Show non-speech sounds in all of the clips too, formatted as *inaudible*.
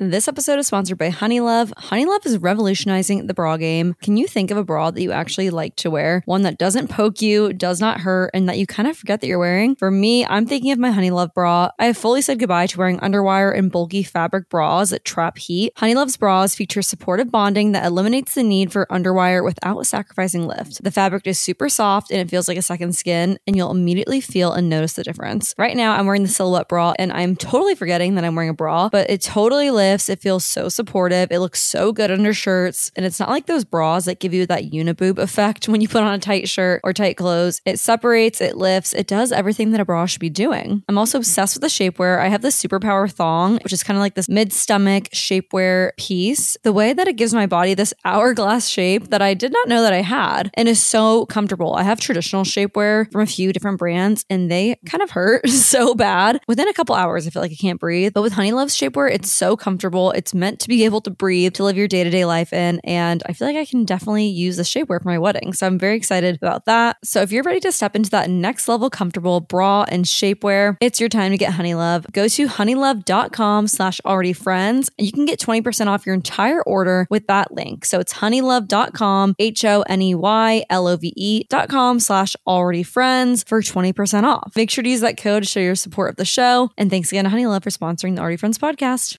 This episode is sponsored by Honeylove. Honeylove is revolutionizing the bra game. Can you think of a bra that you actually like to wear? One that doesn't poke you, does not hurt, and that you kind of forget that you're wearing? For me, I'm thinking of my Honeylove bra. I have fully said goodbye to wearing underwire and bulky fabric bras that trap heat. Honeylove's bras feature supportive bonding that eliminates the need for underwire without sacrificing lift. The fabric is super soft and it feels like a second skin, and you'll immediately feel and notice the difference. Right now, I'm wearing the silhouette bra, and I'm totally forgetting that I'm wearing a bra, but it totally lifts lifts. It feels so supportive. It looks so good under shirts. And it's not like those bras that give you that uniboob effect *laughs* when you put on a tight shirt or tight clothes. It separates, it lifts, it does everything that a bra should be doing. I'm also obsessed with the shapewear. I have the Superpower thong, which is kind of like this mid stomach shapewear piece. The way that it gives my body this *laughs* hourglass shape that I did not know that I had and is so comfortable. I have traditional shapewear from a few different brands and they kind of hurt *laughs* so bad. Within a couple hours, I feel like I can't breathe. But with Honeylove's shapewear, it's so comfortable comfortable. It's meant to be able to breathe, to live your day to day life in. And I feel like I can definitely use the shapewear for my wedding. So I'm very excited about that. So if you're ready to step into that next level comfortable bra and shapewear, it's your time to get Honeylove. Go to honeylove.com slash already friends and you can get 20% off your entire order with that link. So it's honeylove.com, H O N E Y L O V E.com slash already friends for 20% off. Make sure to use that code to show your support of the show. And thanks again to Honeylove for sponsoring the Already Friends podcast.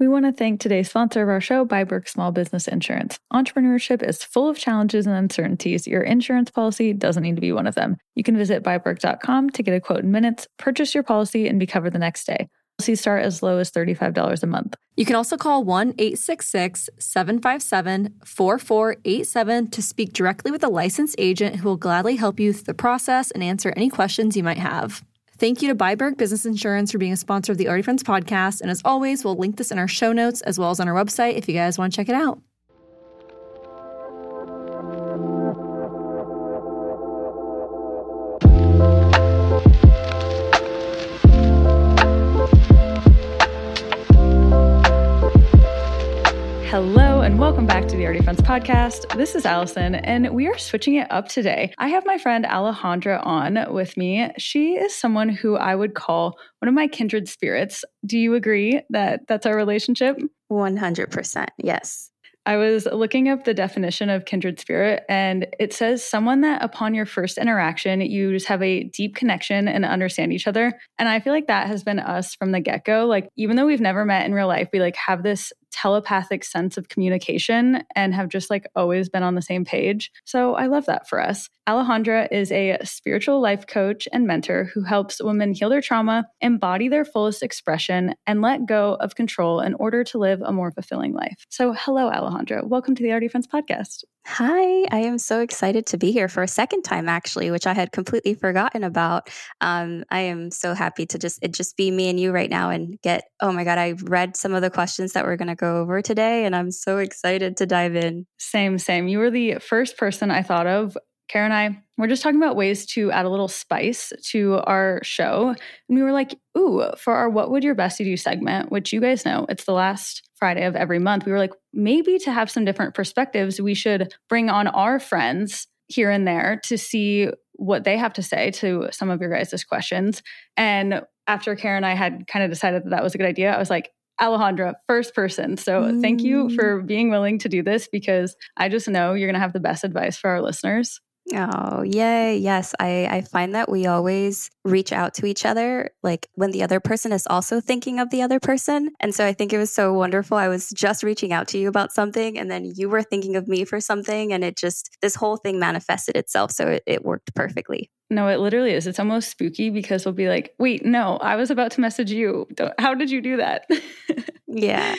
We want to thank today's sponsor of our show, biBERK Small Business Insurance. Entrepreneurship is full of challenges and uncertainties. Your insurance policy doesn't need to be one of them. You can visit biberk.com to get a quote in minutes, purchase your policy, and be covered the next day. Policies start as low as $35 a month. You can also call 1 866 757 4487 to speak directly with a licensed agent who will gladly help you through the process and answer any questions you might have. Thank you to biBERK Business Insurance for being a sponsor of the Already Friends podcast. And as always, we'll link this in our show notes as well as on our website if you guys want to check it out. Welcome back to the Already Friends podcast. This is Allison, and we are switching it up today. I have my friend Alejandra on with me. She is someone who I would call one of my kindred spirits. Do you agree that that's our relationship? 100%. Yes. I was looking up the definition of kindred spirit, and it says someone that upon your first interaction, you just have a deep connection and understand each other. And I feel like that has been us from the get go. Like, even though we've never met in real life, we like have this telepathic sense of communication and have just like always been on the same page. So I love that for us. Alejandra is a spiritual life coach and mentor who helps women heal their trauma, embody their fullest expression, and let go of control in order to live a more fulfilling life. So, hello, Alejandra. Welcome to the Already Friends podcast. Hi, I am so excited to be here for a second time, actually, which I had completely forgotten about. Um, I am so happy to just it just be me and you right now and get. Oh my god, I read some of the questions that we're going to go over today, and I'm so excited to dive in. Same, same. You were the first person I thought of. Karen, I we're just talking about ways to add a little spice to our show. And we were like, ooh, for our What Would Your Bestie Do segment, which you guys know, it's the last Friday of every month. We were like, maybe to have some different perspectives, we should bring on our friends here and there to see what they have to say to some of your guys' questions. And after Karen and I had kind of decided that that was a good idea, I was like, Alejandra, first person. So mm. thank you mm. for being willing to do this because I just know you're going to have the best advice for our listeners. Oh, yay. Yes. I, I find that we always reach out to each other, like when the other person is also thinking of the other person. And so I think it was so wonderful. I was just reaching out to you about something, and then you were thinking of me for something. And it just, this whole thing manifested itself. So it, it worked perfectly. No, it literally is. It's almost spooky because we'll be like, wait, no, I was about to message you. How did you do that? *laughs* yeah.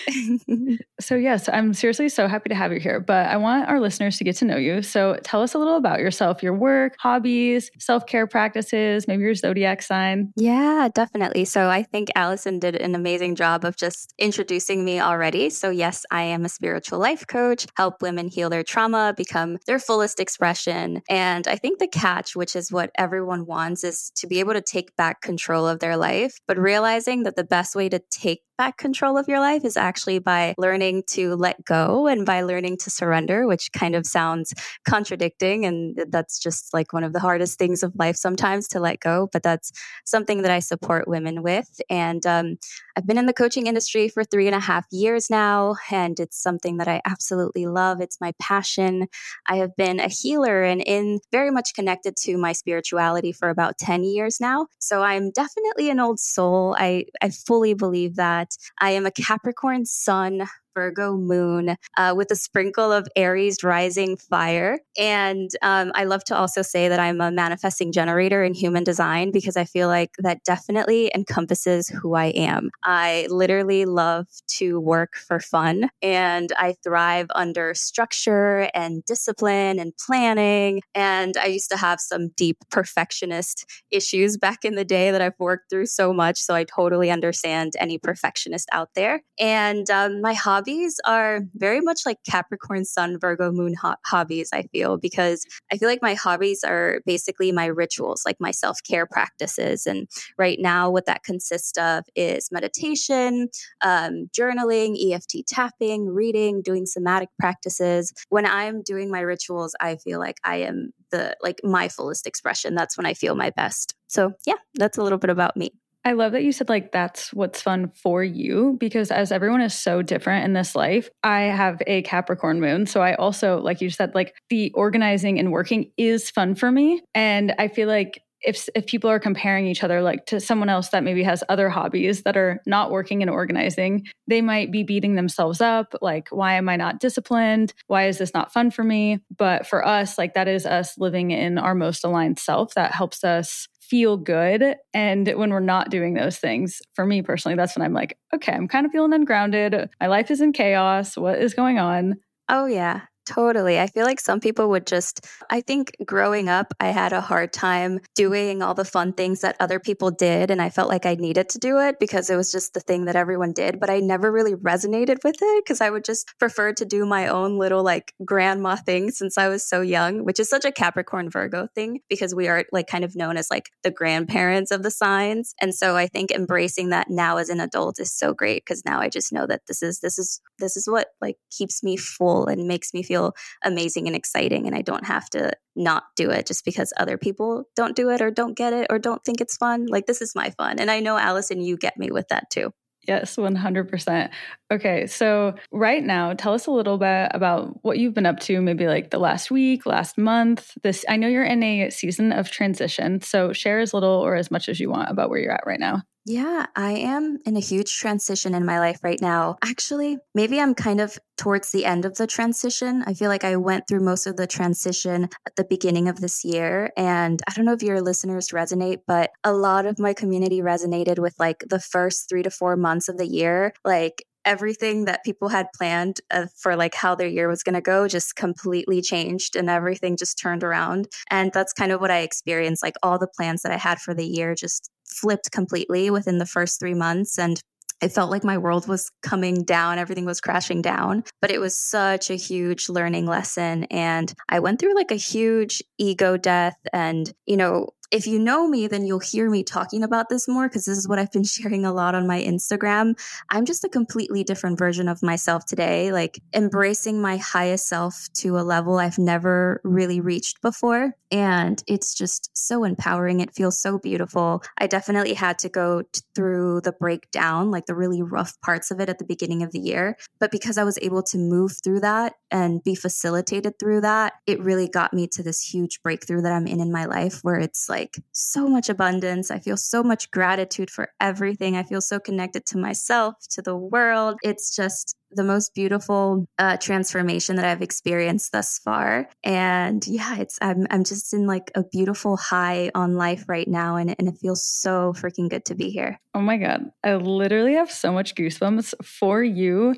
*laughs* so, yes, I'm seriously so happy to have you here, but I want our listeners to get to know you. So, tell us a little about yourself, your work, hobbies, self care practices, maybe your zodiac sign. Yeah, definitely. So, I think Allison did an amazing job of just introducing me already. So, yes, I am a spiritual life coach, help women heal their trauma, become their fullest expression. And I think the catch, which is what everyone wants is to be able to take back control of their life, but realizing that the best way to take back control of your life is actually by learning to let go and by learning to surrender, which kind of sounds contradicting. And that's just like one of the hardest things of life sometimes to let go. But that's something that I support women with. And um, I've been in the coaching industry for three and a half years now, and it's something that I absolutely love. It's my passion. I have been a healer and in very much connected to my spirituality for about 10 years now. So I'm definitely an old soul. I, I fully believe that I am a Capricorn sun Virgo moon uh, with a sprinkle of Aries rising fire. And um, I love to also say that I'm a manifesting generator in human design because I feel like that definitely encompasses who I am. I literally love to work for fun and I thrive under structure and discipline and planning. And I used to have some deep perfectionist issues back in the day that I've worked through so much. So I totally understand any perfectionist out there. And um, my hobby hobbies are very much like Capricorn Sun, Virgo Moon ho- hobbies, I feel, because I feel like my hobbies are basically my rituals, like my self care practices. And right now, what that consists of is meditation, um, journaling, EFT tapping, reading, doing somatic practices. When I'm doing my rituals, I feel like I am the like my fullest expression. That's when I feel my best. So, yeah, that's a little bit about me. I love that you said like that's what's fun for you because as everyone is so different in this life, I have a Capricorn moon. So I also, like you said, like the organizing and working is fun for me. And I feel like if if people are comparing each other like to someone else that maybe has other hobbies that are not working and organizing they might be beating themselves up like why am i not disciplined why is this not fun for me but for us like that is us living in our most aligned self that helps us feel good. And when we're not doing those things, for me personally, that's when I'm like, okay, I'm kind of feeling ungrounded. My life is in chaos. What is going on? Oh, yeah. Totally. I feel like some people would just, I think growing up, I had a hard time doing all the fun things that other people did. And I felt like I needed to do it because it was just the thing that everyone did. But I never really resonated with it because I would just prefer to do my own little like grandma thing since I was so young, which is such a Capricorn Virgo thing because we are like kind of known as like the grandparents of the signs. And so I think embracing that now as an adult is so great because now I just know that this is, this is, this is what like keeps me full and makes me feel amazing and exciting and I don't have to not do it just because other people don't do it or don't get it or don't think it's fun. Like this is my fun. And I know Allison, you get me with that too. Yes, 100%. Okay, so right now, tell us a little bit about what you've been up to, maybe like the last week, last month. This I know you're in a season of transition, so share as little or as much as you want about where you're at right now. Yeah, I am in a huge transition in my life right now. Actually, maybe I'm kind of towards the end of the transition. I feel like I went through most of the transition at the beginning of this year. And I don't know if your listeners resonate, but a lot of my community resonated with like the first three to four months of the year. Like everything that people had planned uh, for like how their year was going to go just completely changed and everything just turned around and that's kind of what i experienced like all the plans that i had for the year just flipped completely within the first three months. And it felt like my world was coming down, everything was crashing down. But it was such a huge learning lesson. And I went through like a huge ego death. And, you know, if you know me, then you'll hear me talking about this more because this is what I've been *laughs* sharing a lot on my Instagram. I'm just a completely different version of myself today, like embracing my highest self to a level I've never really reached before. And it's just so empowering. It feels so beautiful. I definitely had to go t- through the breakdown, like the really rough parts of it at the beginning of the year. But because I was able to move through that and be facilitated through that, it really got me to this huge breakthrough that I'm in in my life where it's like so much abundance. I feel so much gratitude for everything. I feel so connected to myself, to the world. It's just the most beautiful uh, transformation that I've experienced thus far. And yeah, it's I'm I'm just in like a beautiful high on life right now, and and it feels so freaking good to be here. Oh my god, I literally have so much goosebumps for you,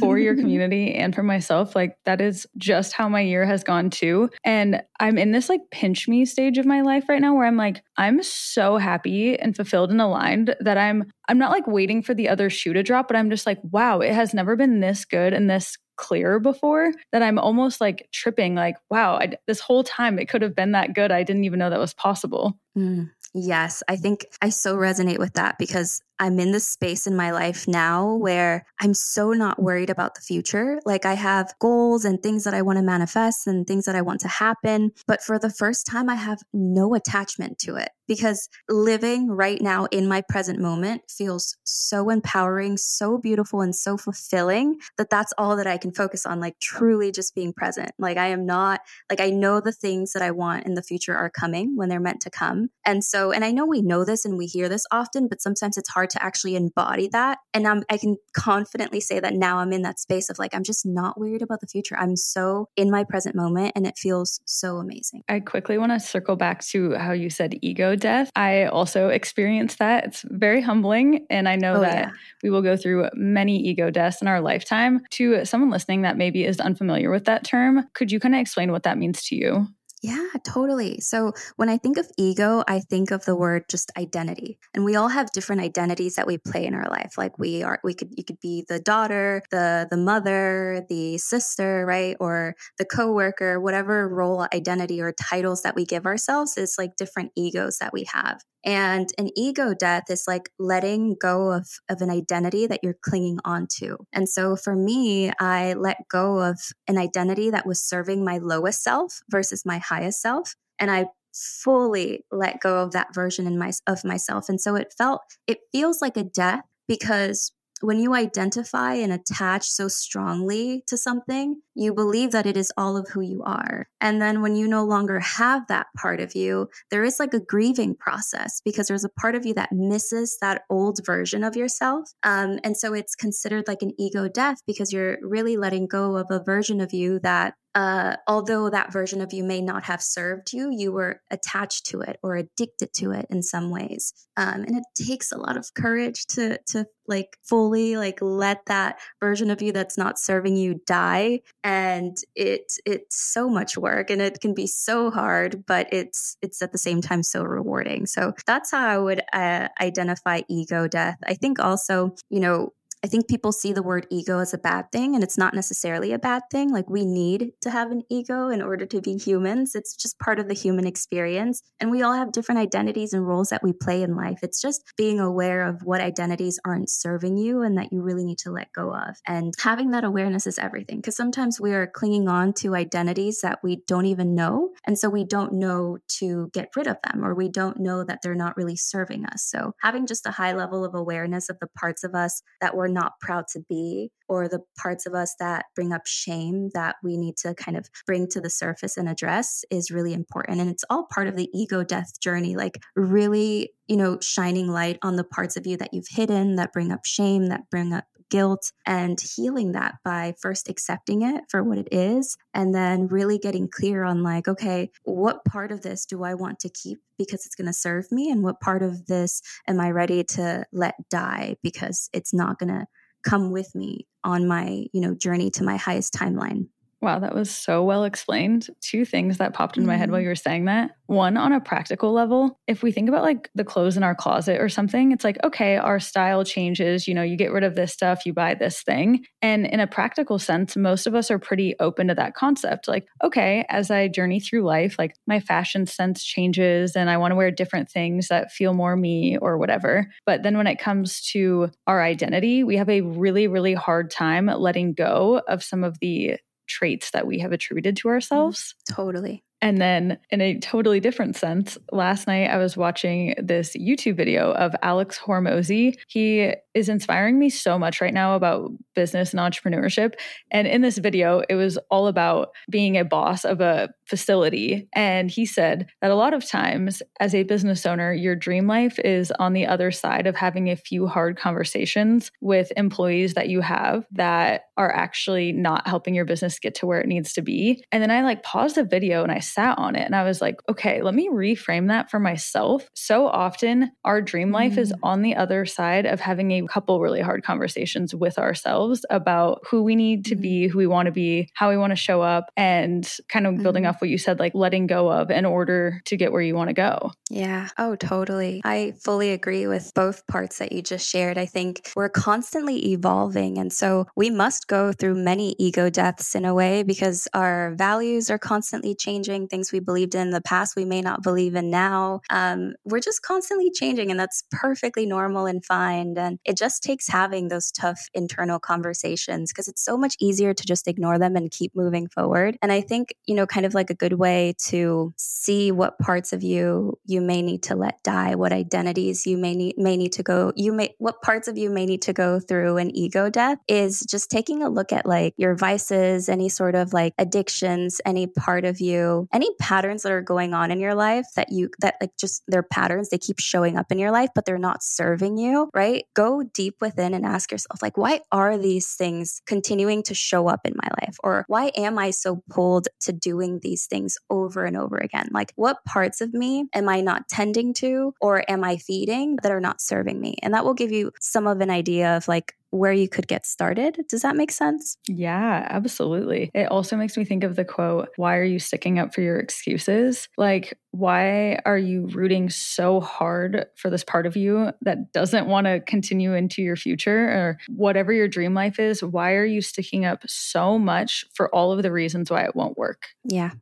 for your *laughs* community, and for myself. Like that is just how my year has gone too. And I'm in this like pinch me stage of my life right now where I'm like I'm so happy and fulfilled and aligned that I'm I'm not like waiting for the other shoe to drop, but I'm just like, wow, it has never been this good and this clear before that I'm almost like tripping, like, wow, I, this whole time it could have been that good. I didn't even know that was possible. Mm, yes, I think I so resonate with that because I'm in this space in my life now where I'm so not worried about the future. Like I have goals and things that I want to manifest and things that I want to happen. But for the first time, I have no attachment to it because living right now in my present moment feels so empowering, so beautiful, and so fulfilling that that's all that I can focus on. Like truly just being present. Like I am not, like I know the things that I want in the future are coming when they're meant to come. And so, and I know we know this and we hear this often, but sometimes it's hard to actually embody that. And I'm, I can confidently say that now I'm in that space of like, I'm just not worried about the future. I'm so in my present moment and it feels so amazing. I quickly want to circle back to how you said ego death. I also experienced that. It's very humbling. And I know oh, that yeah. we will go through many ego deaths in our lifetime. To someone listening that maybe is unfamiliar with that term, could you kind of explain what that means to you? Yeah, totally. So when I think of ego, I think of the word just identity. And we all have different identities that we play in our life. Like we are we could you could be the daughter, the the mother, the sister, right? Or the coworker, whatever role identity or titles that we give ourselves is like different egos that we have. And an ego death is like letting go of, of an identity that you're clinging onto. And so for me, I let go of an identity that was serving my lowest self versus my highest self. And I fully let go of that version in my, of myself. And so it felt, it feels like a death because when you identify and attach so strongly to something, you believe that it is all of who you are. And then when you no longer have that part of you, there is like a grieving process because there's a part of you that misses that old version of yourself. Um, and so it's considered like an ego death because you're really letting go of a version of you that uh, although that version of you may not have served you, you were attached to it or addicted to it in some ways. Um, and it takes a lot of courage to to like fully like let that version of you that's not serving you die. And it it's so much work and it can be so hard, but it's it's at the same time so rewarding. So that's how I would uh, identify ego death. I think also, you know, I think people see the word ego as a bad thing, and it's not necessarily a bad thing. Like, we need to have an ego in order to be humans. It's just part of the human experience. And we all have different identities and roles that we play in life. It's just being aware of what identities aren't serving you and that you really need to let go of. And having that awareness is everything because sometimes we are clinging on to identities that we don't even know. And so we don't know to get rid of them or we don't know that they're not really serving us. So, having just a high level of awareness of the parts of us that we're not proud to be, or the parts of us that bring up shame that we need to kind of bring to the surface and address is really important. And it's all part of the ego death journey, like really, you know, shining light on the parts of you that you've hidden that bring up shame, that bring up guilt and healing that by first accepting it for what it is and then really getting clear on like okay what part of this do i want to keep because it's going to serve me? And what part of this am i ready to let die because it's not going to come with me on my you know journey to my highest timeline Wow, that was so well explained. Two things that popped into my head while mm-hmm. you were saying that. One, on a practical level, if we think about like the clothes in our closet or something, it's like, okay, our style changes. You know, you get rid of this stuff, you buy this thing. And in a practical sense, most of us are pretty open to that concept. Like, okay, as I journey through life, like my fashion sense changes and I want to wear different things that feel more me or whatever. But then when it comes to our identity, we have a really, really hard time letting go of some of the traits that we have attributed to mm-hmm. ourselves. Totally. And then, in a totally different sense, last night I was watching this YouTube video of Alex Hormozi. He is inspiring me so much right now about business and entrepreneurship. And in this video, it was all about being a boss of a facility. And he said that a lot of times, as a business owner, your dream life is on the other side of having a few hard conversations with employees that you have that are actually not helping your business get to where it needs to be. And then I like paused the video and I sat on it and I was like, okay, let me reframe that for myself. So often, our dream life mm. is on the other side of having a couple really hard conversations with ourselves about who we need to be, mm-hmm. who we want to be, how we want to show up, and kind of building mm-hmm. off what you said, like letting go of in order to get where you want to go. Yeah. Oh, totally. I fully agree with both parts that you just shared. I think we're constantly evolving. And so we must go through many ego deaths in a way because our values are constantly changing. Things we believed in the past, we may not believe in now. Um, we're just constantly changing, and that's perfectly normal and fine. And it just takes having those tough internal conversations because it's so much easier to just ignore them and keep moving forward. And I think, you know, kind of like a good way to see what parts of you you may need to let die, what identities you may need may need to go, you may what parts of you may need to go through an ego death is just taking a look at like your vices, any sort of like addictions, any part of you, any patterns that are going on in your life that you that like just they're patterns, they keep showing up in your life, but they're not serving you, right? Go deep within and ask yourself, like, why are these things continuing to show up in my life? Or why am I so pulled to doing these things over and over again? Like, what parts of me am I not tending to or am I feeding that are not serving me? And that will give you some of an idea of like, where you could get started. Does that make sense? Yeah, absolutely. It also makes me think of the quote, Why are you sticking up for your excuses? Like, why are you rooting so hard for this part of you that doesn't want to continue into your future or whatever your dream life is? Why are you sticking up so much for all of the reasons why it won't work? Yeah,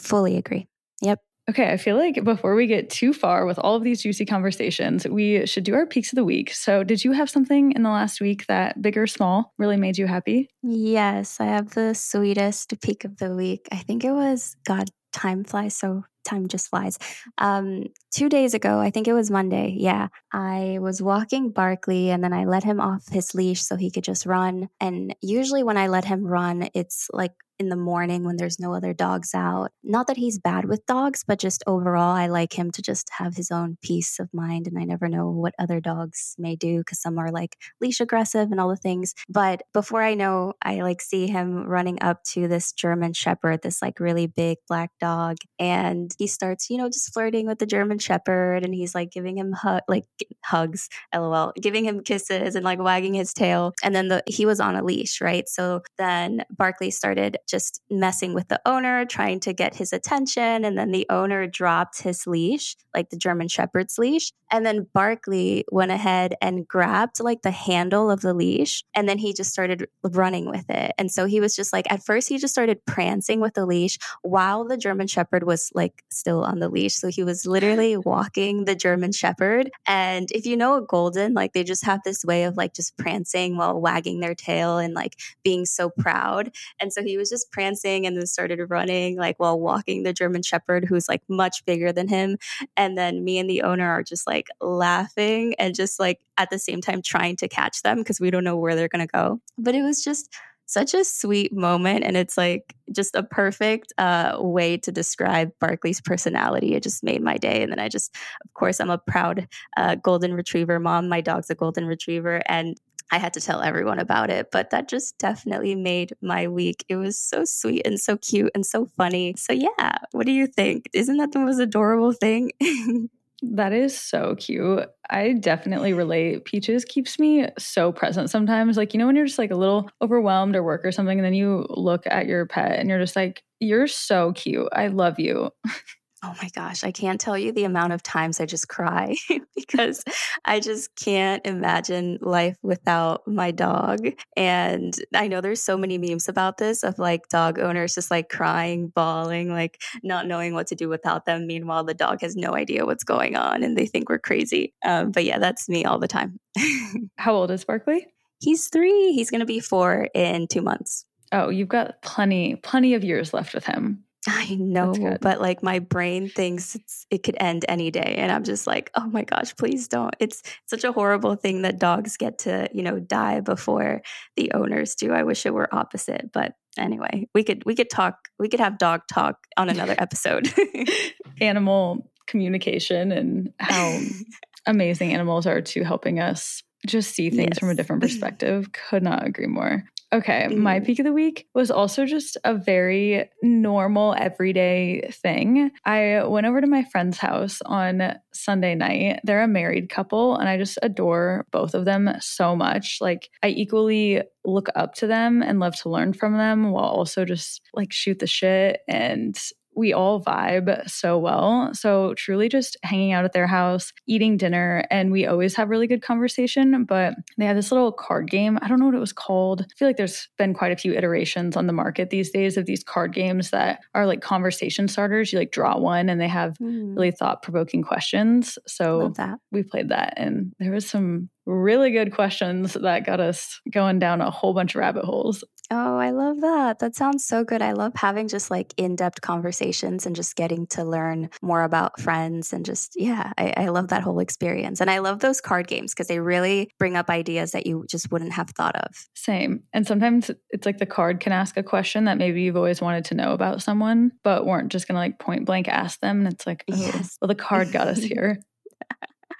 fully agree. Yep. Okay, I feel like before we get too far with all of these juicy conversations, we should do our peaks of the week. So, did you have something in the last week that, big or small, really made you happy? Yes, I have the sweetest peak of the week. I think it was God, time flies so time just flies. Um, two days ago, I think it was Monday. Yeah, I was walking Barkley and then I let him off his leash so he could just run. And usually, when I let him run, it's like in the morning when there's no other dogs out. Not that he's bad with dogs, but just overall, I like him to just have his own peace of mind. And I never know what other dogs may do because some are like leash aggressive and all the things. But before I know, I like see him running up to this German Shepherd, this like really big black dog. And he starts, you know, just flirting with the German Shepherd and he's like giving him hu- like hugs, lol, giving him kisses and like wagging his tail. And then the he was on a leash, right? So then Barkley started just messing with the owner, trying to get his attention. And then the owner dropped his leash, like the German Shepherd's leash. And then Barkley went ahead and grabbed like the handle of the leash. And then he just started running with it. And so he was just like, at first, he just started prancing with the leash while the German Shepherd was like still on the leash. So he was literally *laughs* walking the German Shepherd. And if you know a golden, like they just have this way of like just prancing while wagging their tail and like being so proud. And so he was just prancing and then started running like while walking the German Shepherd, who's like much bigger than him. And then me and the owner are just like laughing and just like at the same time trying to catch them because we don't know where they're going to go. But it was just such a sweet moment and it's like just a perfect uh, way to describe barkley's personality it just made my day and then i just of course i'm a proud uh, golden retriever mom my dog's a golden retriever and I had to tell everyone about it, but that just definitely made my week. It was so sweet and so cute and so funny. So, yeah, what do you think? Isn't that the most adorable thing? *laughs* That is so cute. I definitely relate. Peaches keeps me so present sometimes. Like, you know, when you're just like a little overwhelmed or work or something, and then you look at your pet and you're just like, you're so cute. I love you. *laughs* Oh my gosh, I can't tell you the amount of times I just cry *laughs* because I just can't imagine life without my dog. And I know there's so many memes about this of like dog owners just like crying, bawling, like not knowing what to do without them. Meanwhile, the dog has no idea what's going on and they think we're crazy. Um, but yeah, that's me all the time. *laughs* How old is Barkley? He's three. He's going to be four in two months. Oh, you've got plenty, plenty of years left with him. I know, but like my brain thinks it could end any day. And I'm just like, oh my gosh, please don't. It's such a horrible thing that dogs get to, you know, die before the owners do. I wish it were opposite. But anyway, we could we could talk, we could have dog talk on another episode. *laughs* Animal communication and how *laughs* amazing animals are to helping us just see things yes. from a different *laughs* perspective. Could not agree more. Okay, mm. my peak of the week was also just a very normal, everyday thing. I went over to my friend's house on Sunday night. They're a married couple, and I just adore both of them so much. Like, I equally look up to them and love to learn from them while also just like shoot the shit and we all vibe so well. So, truly just hanging out at their house, eating dinner, and we always have really good conversation. But they had this little card game. I don't know what it was called. I feel like there's been quite a few iterations on the market these days of these card games that are like conversation starters. You like draw one and they have mm. really thought provoking questions. So, we played that, and there was some really good questions that got us going down a whole bunch of rabbit holes. Oh, I love that. That sounds so good. I love having just like in depth conversations and just getting to learn more about friends and just, yeah, I, I love that whole experience. And I love those card games because they really bring up ideas that you just wouldn't have thought of. Same. And sometimes it's like the card can ask a question that maybe you've always wanted to know about someone, but weren't just going to like point blank ask them. And it's like, oh, yes. well, the card got us *laughs* here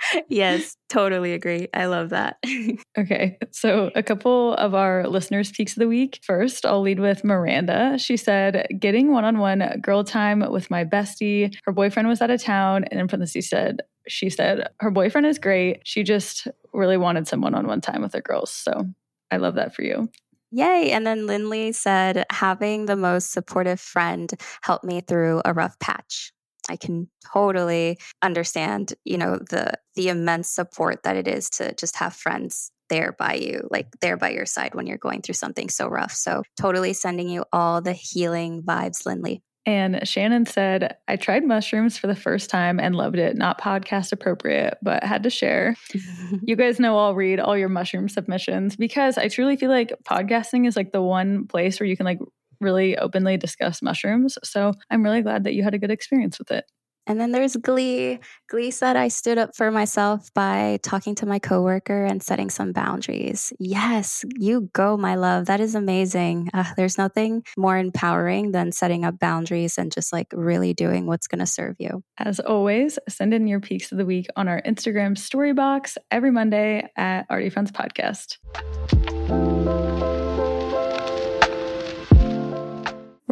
*laughs* yes, totally agree. I love that. *laughs* okay. So, a couple of our listeners' peaks of the week. First, I'll lead with Miranda. She said, getting one on one girl time with my bestie. Her boyfriend was out of town. And in parentheses, said, she said, her boyfriend is great. She just really wanted some one on one time with her girls. So, I love that for you. Yay. And then Lindley said, having the most supportive friend helped me through a rough patch. I can totally understand, you know, the the immense support that it is to just have friends there by you, like there by your side when you're going through something so rough. So totally sending you all the healing vibes, Lindley. And Shannon said, I tried mushrooms for the first time and loved it. Not podcast appropriate, but had to share. *laughs* you guys know I'll read all your mushroom submissions because I truly feel like podcasting is like the one place where you can like really openly discuss mushrooms. So I'm really glad that you had a good experience with it. And then there's Glee. Glee said I stood up for myself by talking to my coworker and setting some boundaries. Yes, you go, my love. That is amazing. Uh, there's nothing more empowering than setting up boundaries and just like really doing what's going to serve you. As always, send in your peaks of the week on our Instagram story box every Monday at Already Friends Podcast.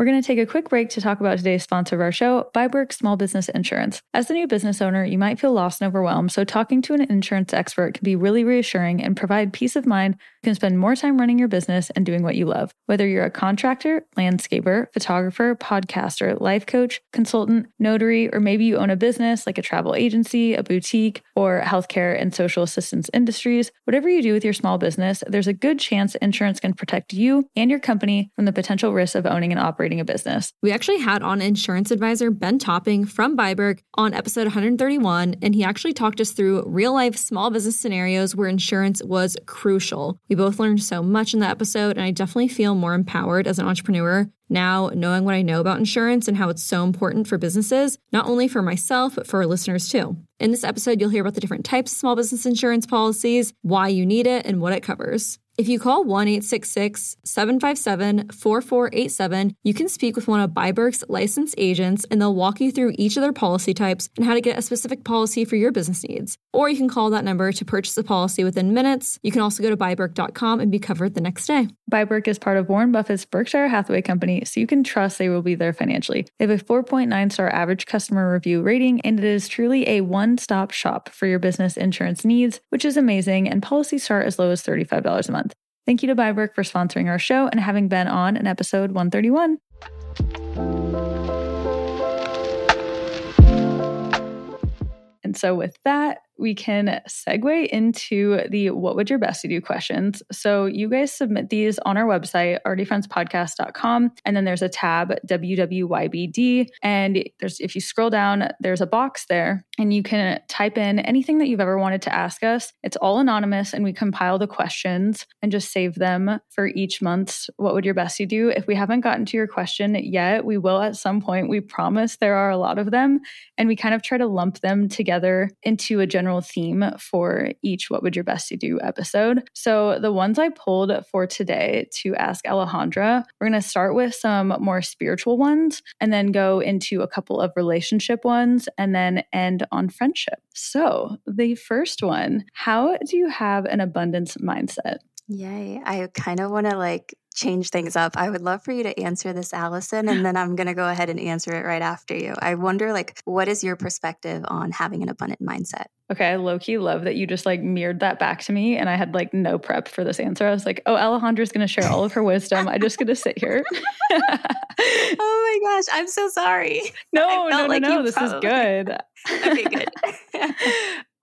We're going to take a quick break to talk about today's sponsor of our show, biBERK Small Business Insurance. As a new business owner, you might feel lost and overwhelmed, so talking to an insurance expert can be really reassuring and provide peace of mind. Can spend more time running your business and doing what you love. Whether you're a contractor, landscaper, photographer, podcaster, life coach, consultant, notary, or maybe you own a business like a travel agency, a boutique, or healthcare and social assistance industries, whatever you do with your small business, there's a good chance insurance can protect you and your company from the potential risks of owning and operating operating a business. We actually had on insurance advisor Ben Topping from biBERK on episode 131, and he actually talked us through real life small business scenarios where insurance was crucial. We both learned so much in that episode, and I definitely feel more empowered as an entrepreneur now knowing what I know about insurance and how it's so important for businesses, not only for myself, but for our listeners too. In this episode, you'll hear about the different types of small business insurance policies, why you need it, and what it covers. If you call 1 866 757 4487, you can speak with one of biBERK's licensed agents and they'll walk you through each of their policy types and how to get a specific policy for your business needs. Or you can call that number to purchase a policy within minutes. You can also go to biBERK.com and be covered the next day. biBERK is part of Warren Buffett's Berkshire Hathaway Company so you can trust they will be there financially. They have a 4.9 star average customer review rating, and it is truly a one stop shop for your business insurance needs, which is amazing. And policies start as low as $35 a month. Thank you to biBERK for sponsoring our show and having been on in episode 131. And so, with that, we can segue into the what would your bestie do questions. So you guys submit these on our website, alreadyfriendspodcast.com. And then there's a tab, WWYBD. And there's if you scroll down, there's a box there and you can type in anything that you've ever wanted to ask us. It's all anonymous and we compile the questions and just save them for each month's what would your bestie do. If we haven't gotten to your question yet, we will at some point. We promise there are a lot of them. And we kind of try to lump them together into a general general theme for each What Would Your Bestie Do episode. So, the ones I pulled for today to ask Alejandra, we're going to start with some more spiritual ones and then go into a couple of relationship ones and then end on friendship. So, the first one How do you have an abundance mindset? Yay. I kind of want to like change things up. I would love for you to answer this, Allison, and then I'm going to go ahead and answer it right after you. I wonder, like, what is your perspective on having an abundant mindset? Okay, I low key love that you just like mirrored that back to me, and I had like no prep for this answer. I was like, "Oh, Alejandra's going to share all of her wisdom. I'm just going to sit here." *laughs* oh my gosh, I'm so sorry. *laughs* No, no, no, like no. This probably... is good. *laughs* okay, good.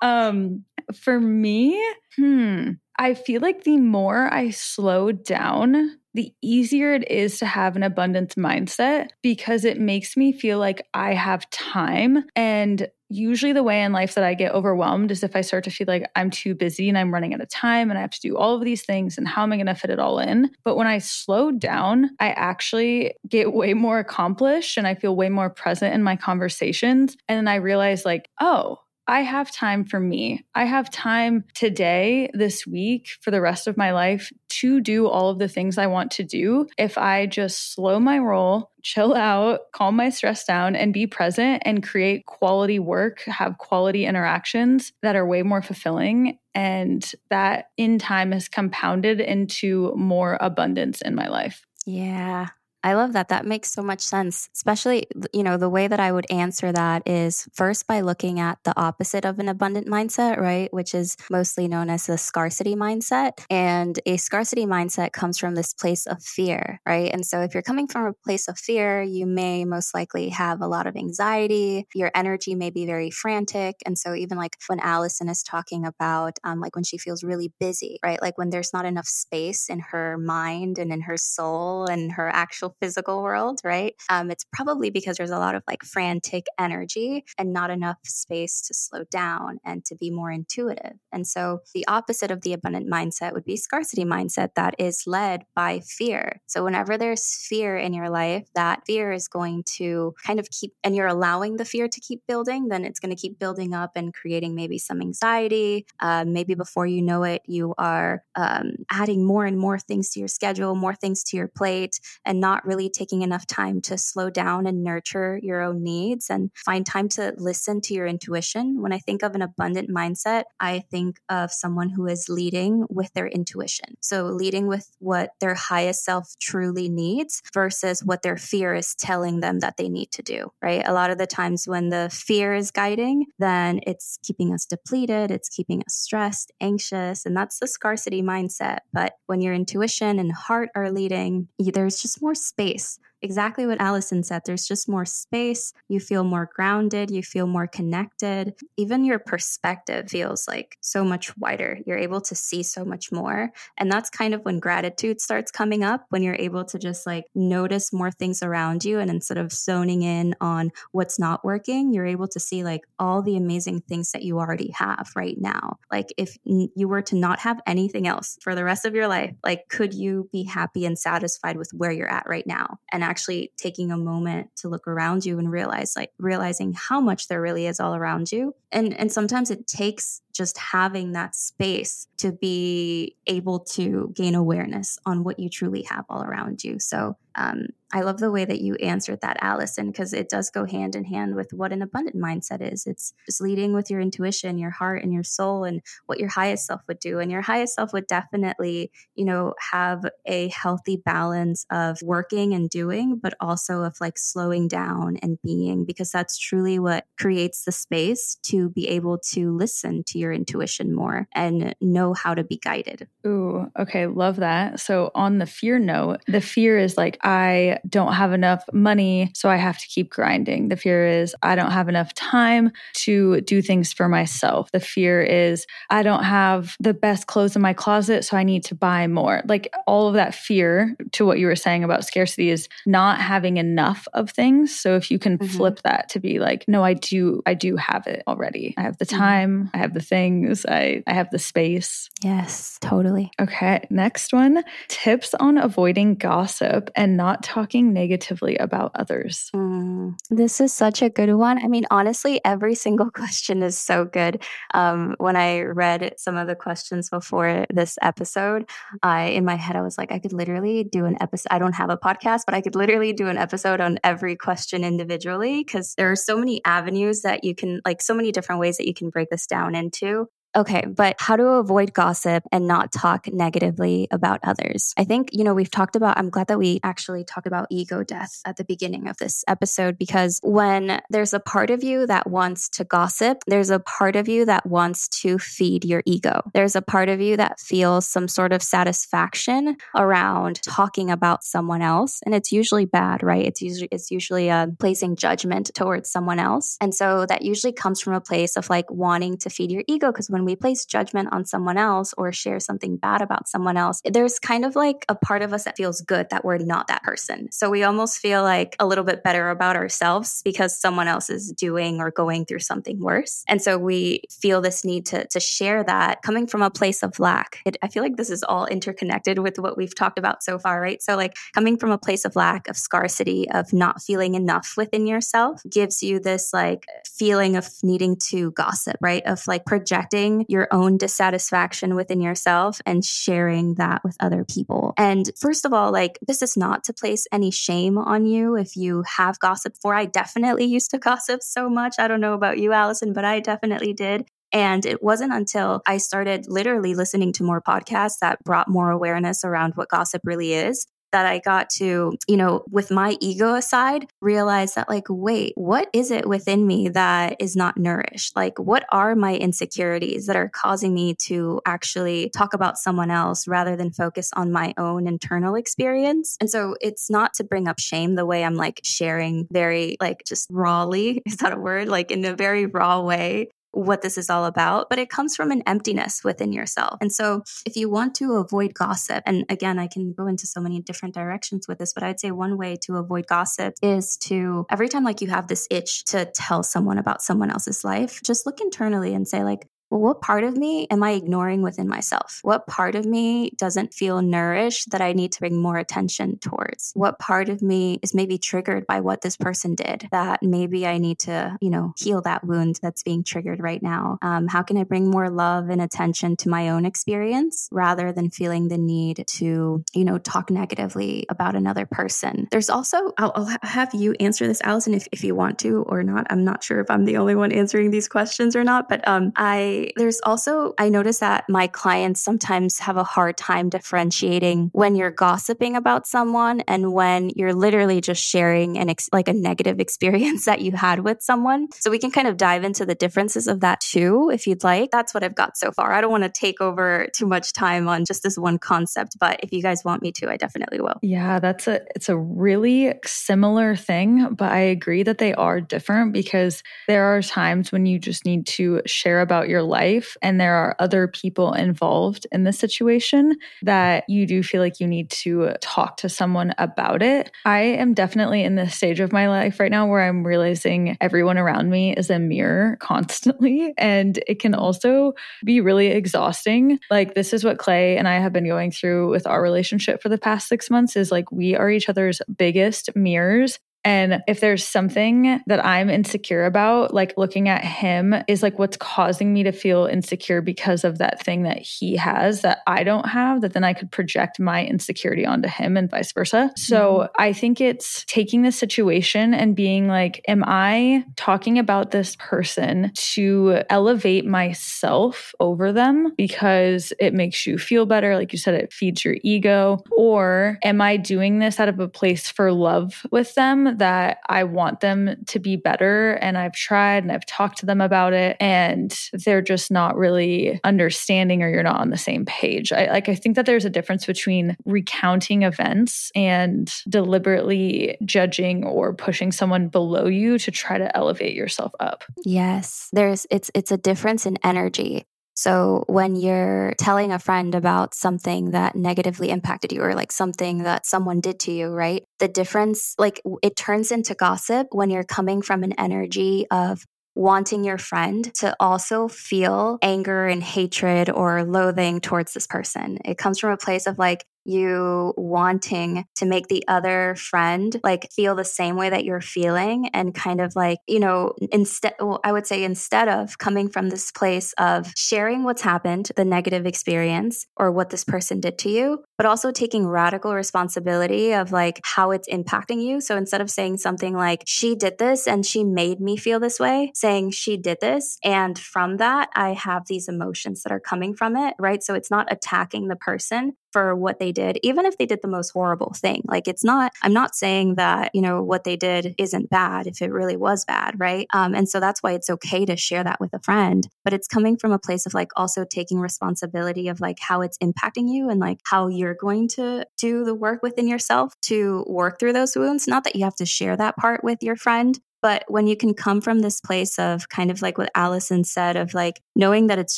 um, for me, hmm, I feel like the more I slow down, the easier it is to have an abundance mindset because it makes me feel like I have time. And usually, the way in life that I get overwhelmed is if I start to feel like I'm too busy and I'm running out of time and I have to do all of these things and how am I going to fit it all in? But when I slow down, I actually get way more accomplished and I feel way more present in my conversations. And then I realize, like, oh, I have time for me. I have time today, this week, for the rest of my life to do all of the things I want to do. If I just slow my roll, chill out, calm my stress down, and be present and create quality work, have quality interactions that are way more fulfilling. And that in time has compounded into more abundance in my life. Yeah. I love that. That makes so much sense. Especially, you know, the way that I would answer that is first by looking at the opposite of an abundant mindset, right? Which is mostly known as the scarcity mindset. And a scarcity mindset comes from this place of fear, right? And so if you're coming from a place of fear, you may most likely have a lot of anxiety. Your energy may be very frantic. And so even like when Allison is talking about, um, like when she feels really busy, right? Like when there's not enough space in her mind and in her soul and her actual physical world, right? Um, it's probably because there's a lot of like frantic energy and not enough space to slow down and to be more intuitive. And so the opposite of the abundant mindset would be scarcity mindset that is led by fear. So whenever there's fear in your life, that fear is going to kind of keep, and you're allowing the fear to keep building, then it's going to keep building up and creating maybe some anxiety. Uh, maybe before you know it, you are um, adding more and more things to your schedule, more things to your plate, and not really taking enough time to slow down and nurture your own needs and find time to listen to your intuition. When I think of an abundant mindset, I think of someone who is leading with their intuition. So, leading with what their highest self truly needs versus what their fear is telling them that they need to do, right? A lot of the times when the fear is guiding, then it's keeping us depleted, it's keeping us stressed, anxious, and that's the scarcity mindset. But when your intuition and heart are leading, there's just more space exactly what Allison said. There's just more space. You feel more grounded. You feel more connected. Even your perspective feels like so much wider. You're able to see so much more. And that's kind of when gratitude starts coming up, when you're able to just like notice more things around you. And instead of zoning in on what's not working, you're able to see like all the amazing things that you already have right now. Like if you were to not have anything else for the rest of your life, like could you be happy and satisfied with where you're at right now? And actually taking a moment to look around you and realize like realizing how much there really is all around you and and sometimes it takes just having that space to be able to gain awareness on what you truly have all around you so um, I love the way that you answered that, Allison, because it does go hand in hand with what an abundant mindset is. It's just leading with your intuition, your heart, and your soul, and what your highest self would do. And your highest self would definitely, you know, have a healthy balance of working and doing, but also of like slowing down and being, because that's truly what creates the space to be able to listen to your intuition more and know how to be guided. Ooh, okay. Love that. So, on the fear note, the fear is like, I don't have enough money, so I have to keep grinding. The fear is I don't have enough time to do things for myself. The fear is I don't have the best clothes in my closet, so I need to buy more. Like all of that fear to what you were saying about scarcity is not having enough of things. So if you can mm-hmm. flip that to be like, no, I do, I do have it already. I have the mm-hmm. time. I have the things, I, I have the space. Yes, totally. Okay. Next one tips on avoiding gossip and not talking negatively about others? Mm, this is such a good one. I mean, honestly, every single *laughs* question is so good. Um, when I read some of the questions before this episode, I in my head I was like, I could literally do an episode. I don't have a podcast, but I could literally do an episode on every question individually because there are so many avenues that you can, like, so many different ways that you can break this down into. Okay, but how to avoid gossip and not talk negatively about others? I think, you know, we've talked about, I'm glad that we actually talked about ego death at the beginning of this episode because when there's a part of you that wants to gossip, there's a part of you that wants to feed your ego. There's a part of you that feels some sort of satisfaction around talking about someone else. And it's usually bad, right? It's usually, it's usually uh, placing judgment towards someone else. And so that usually comes from a place of like wanting to feed your ego because when we place judgment on someone else or share something bad about someone else, there's kind of like a part of us that feels good that we're not that person. So we almost feel like a little bit better about ourselves because someone else is doing or going through something worse. And so we feel this need to, to share that coming from a place of lack. It, I feel like this is all interconnected with what we've talked about so far, right? So, like coming from a place of lack, of scarcity, of not feeling enough within yourself gives you this like feeling of needing to gossip, right? Of like projecting your own dissatisfaction within yourself and sharing that with other people. And first of all, like this is not to place any shame on you if you have gossip for. I definitely used to *laughs* gossip so much. I don't know about you, Allison, but I definitely did. And it wasn't until I started literally listening to more podcasts that brought more awareness around what gossip really is that I got to, you know, with my ego aside, realize that, like, wait, what is it within me that is not nourished? Like, what are my insecurities that are causing me to actually talk about someone else rather than focus on my own internal experience? And so it's not to bring up shame the way I'm like sharing very, like, just rawly, *laughs* is that a word? Like, in a very raw way what this is all about, but it comes from an emptiness within yourself. And so, if you want to avoid gossip, and again, I can go into so many different directions with this, but I'd say one way to avoid gossip is to every time like you have this itch to tell someone about someone else's life, just look internally and say, like, well, what part of me am I ignoring within myself? What part of me doesn't feel nourished that I need to bring more attention towards? What part of me is maybe triggered by what this person did that maybe I need to, you know, heal that wound that's being triggered right now? Um, how can I bring more love and attention to my own experience rather than feeling the need to, you know, talk negatively about another person? There's also, I'll, I'll have you answer this, Allison, if, if you want to or not. I'm not sure if I'm the only one answering these questions or not, but um, I, there's also, I notice that my clients sometimes have a hard time differentiating when you're gossiping about someone and when you're literally just sharing an ex- like a negative *laughs* experience that you had with someone. So we can kind of dive into the differences of that too, if you'd like. That's what I've got so far. I don't want to take over too much time on just this one concept, but if you guys want me to, I definitely will. Yeah, that's a, it's a really similar thing, but I agree that they are different because there are times when you just need to share about your life and there are other people involved in the situation that you do feel like you need to talk to someone about it. I am definitely in this stage of my life right now where I'm realizing everyone around me is a mirror *laughs* constantly. And it can also be really exhausting. Like, this is what Clay and I have been going through with our relationship for the past six months is like we are each other's biggest mirrors And if there's something that I'm insecure about, like looking at him is like what's causing me to feel insecure because of that thing that he has that I don't have, that then I could project my insecurity onto him and vice versa. So mm-hmm. I think it's taking the situation and being like, am I talking about this person to elevate myself over them because it makes you feel better? Like you said, it feeds your ego. Or am I doing this out of a place for love with them? That I want them to be better. And I've tried and I've talked to them about it, and they're just not really understanding or you're not on the same page. I like I think that there's a difference between recounting events and deliberately judging or pushing someone below you to try to elevate yourself up. Yes. There's it's it's a difference in energy. So when you're telling a friend about something that negatively impacted you or like something that someone did to you, right? The difference, like it turns into gossip when you're coming from an energy of wanting your friend to also feel anger and hatred or loathing towards this person. It comes from a place of like, you wanting to make the other friend like feel the same way that you're feeling and kind of like, you know, instead, well, I would say instead of coming from this place of sharing what's happened, the negative experience or what this person did to you, but also taking radical responsibility of like how it's impacting you. So instead of saying something like, she did this and she made me feel this way, saying she did this. And from that, I have these emotions that are coming from it, right? So it's not attacking the person, for what they did, even if they did the most horrible thing. Like it's not, I'm not saying that, you know, what they did isn't bad if it really was bad, right? Um, and so that's why it's okay to share that with a friend. But it's coming from a place of like also taking responsibility of like how it's impacting you and like how you're going to do the work within yourself to work through those wounds. Not that you have to share that part with your friend, but when you can come from this place of kind of like what Allison said, of like knowing that it's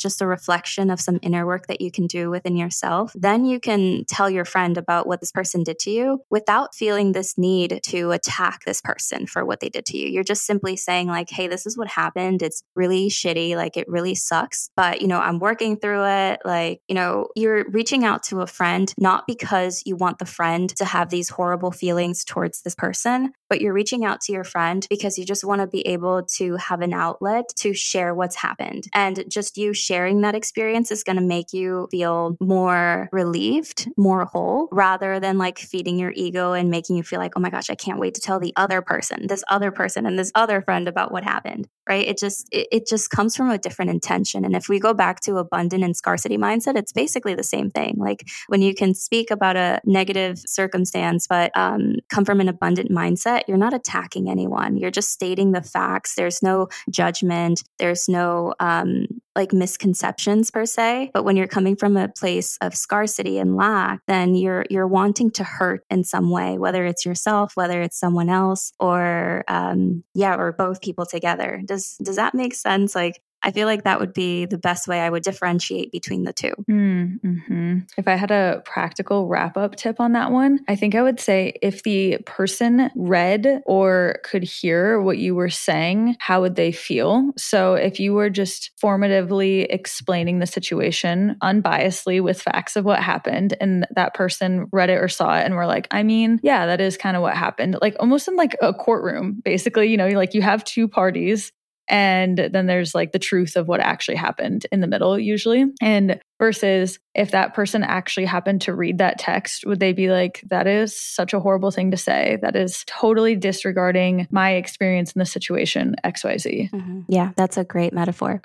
just a reflection of some inner work that you can do within yourself, then you can tell your friend about what this person did to you without feeling this need to attack this person for what they did to you. You're just simply saying, like, hey, this is what happened. It's really shitty. Like, it really sucks. But, you know, I'm working through it. Like, you know, you're reaching out to a friend not because you want the friend to have these horrible feelings towards this person, but you're reaching out to your friend because you just want to be able to have an outlet to share what's happened. And just you sharing that experience is going to make you feel more relieved, more whole, rather than like feeding your ego and making you feel like, oh my gosh, I can't wait to tell the other person, this other person, and this other friend about what happened. Right? It just it, it, just comes from a different intention and if we go back to abundant and scarcity mindset it's basically the same thing. Like when you can speak about a negative circumstance but um, come from an abundant mindset you're not attacking anyone. You're just stating the facts. There's no judgment. There's no um, like misconceptions per se but when you're coming from a place of scarcity and lack then you're you're wanting to hurt in some way whether it's yourself whether it's someone else or um yeah or both people together. Does does that make sense? Like I feel like that would be the best way I would differentiate between the 2 mm-hmm. If I had a practical wrap up tip on that one, I think I would say if the person read or could hear what you were saying, how would they feel? So if you were just formatively explaining the situation unbiasedly with facts of what happened, and that person read it or saw it and were like, I mean, yeah, that is kind of what happened. Like almost in like a courtroom, basically, you know, like you have two parties and then there's like the truth of what actually happened in the middle, usually. And versus if that person actually happened to read that text, would they be like, that is such a horrible thing to say? That is totally disregarding my experience in the situation, XYZ. Mm-hmm. Yeah, that's a great metaphor.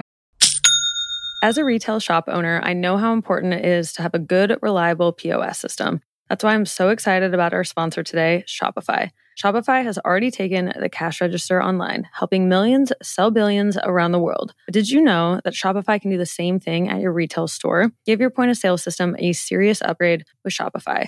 As a retail shop owner, I know how important it is to have a good, reliable POS system. That's why I'm so excited about our sponsor today, Shopify. Shopify has already taken the cash register online, helping millions sell billions around the world. But did you know that Shopify can do the same thing at your retail store? Give your point of sale system a serious upgrade with Shopify.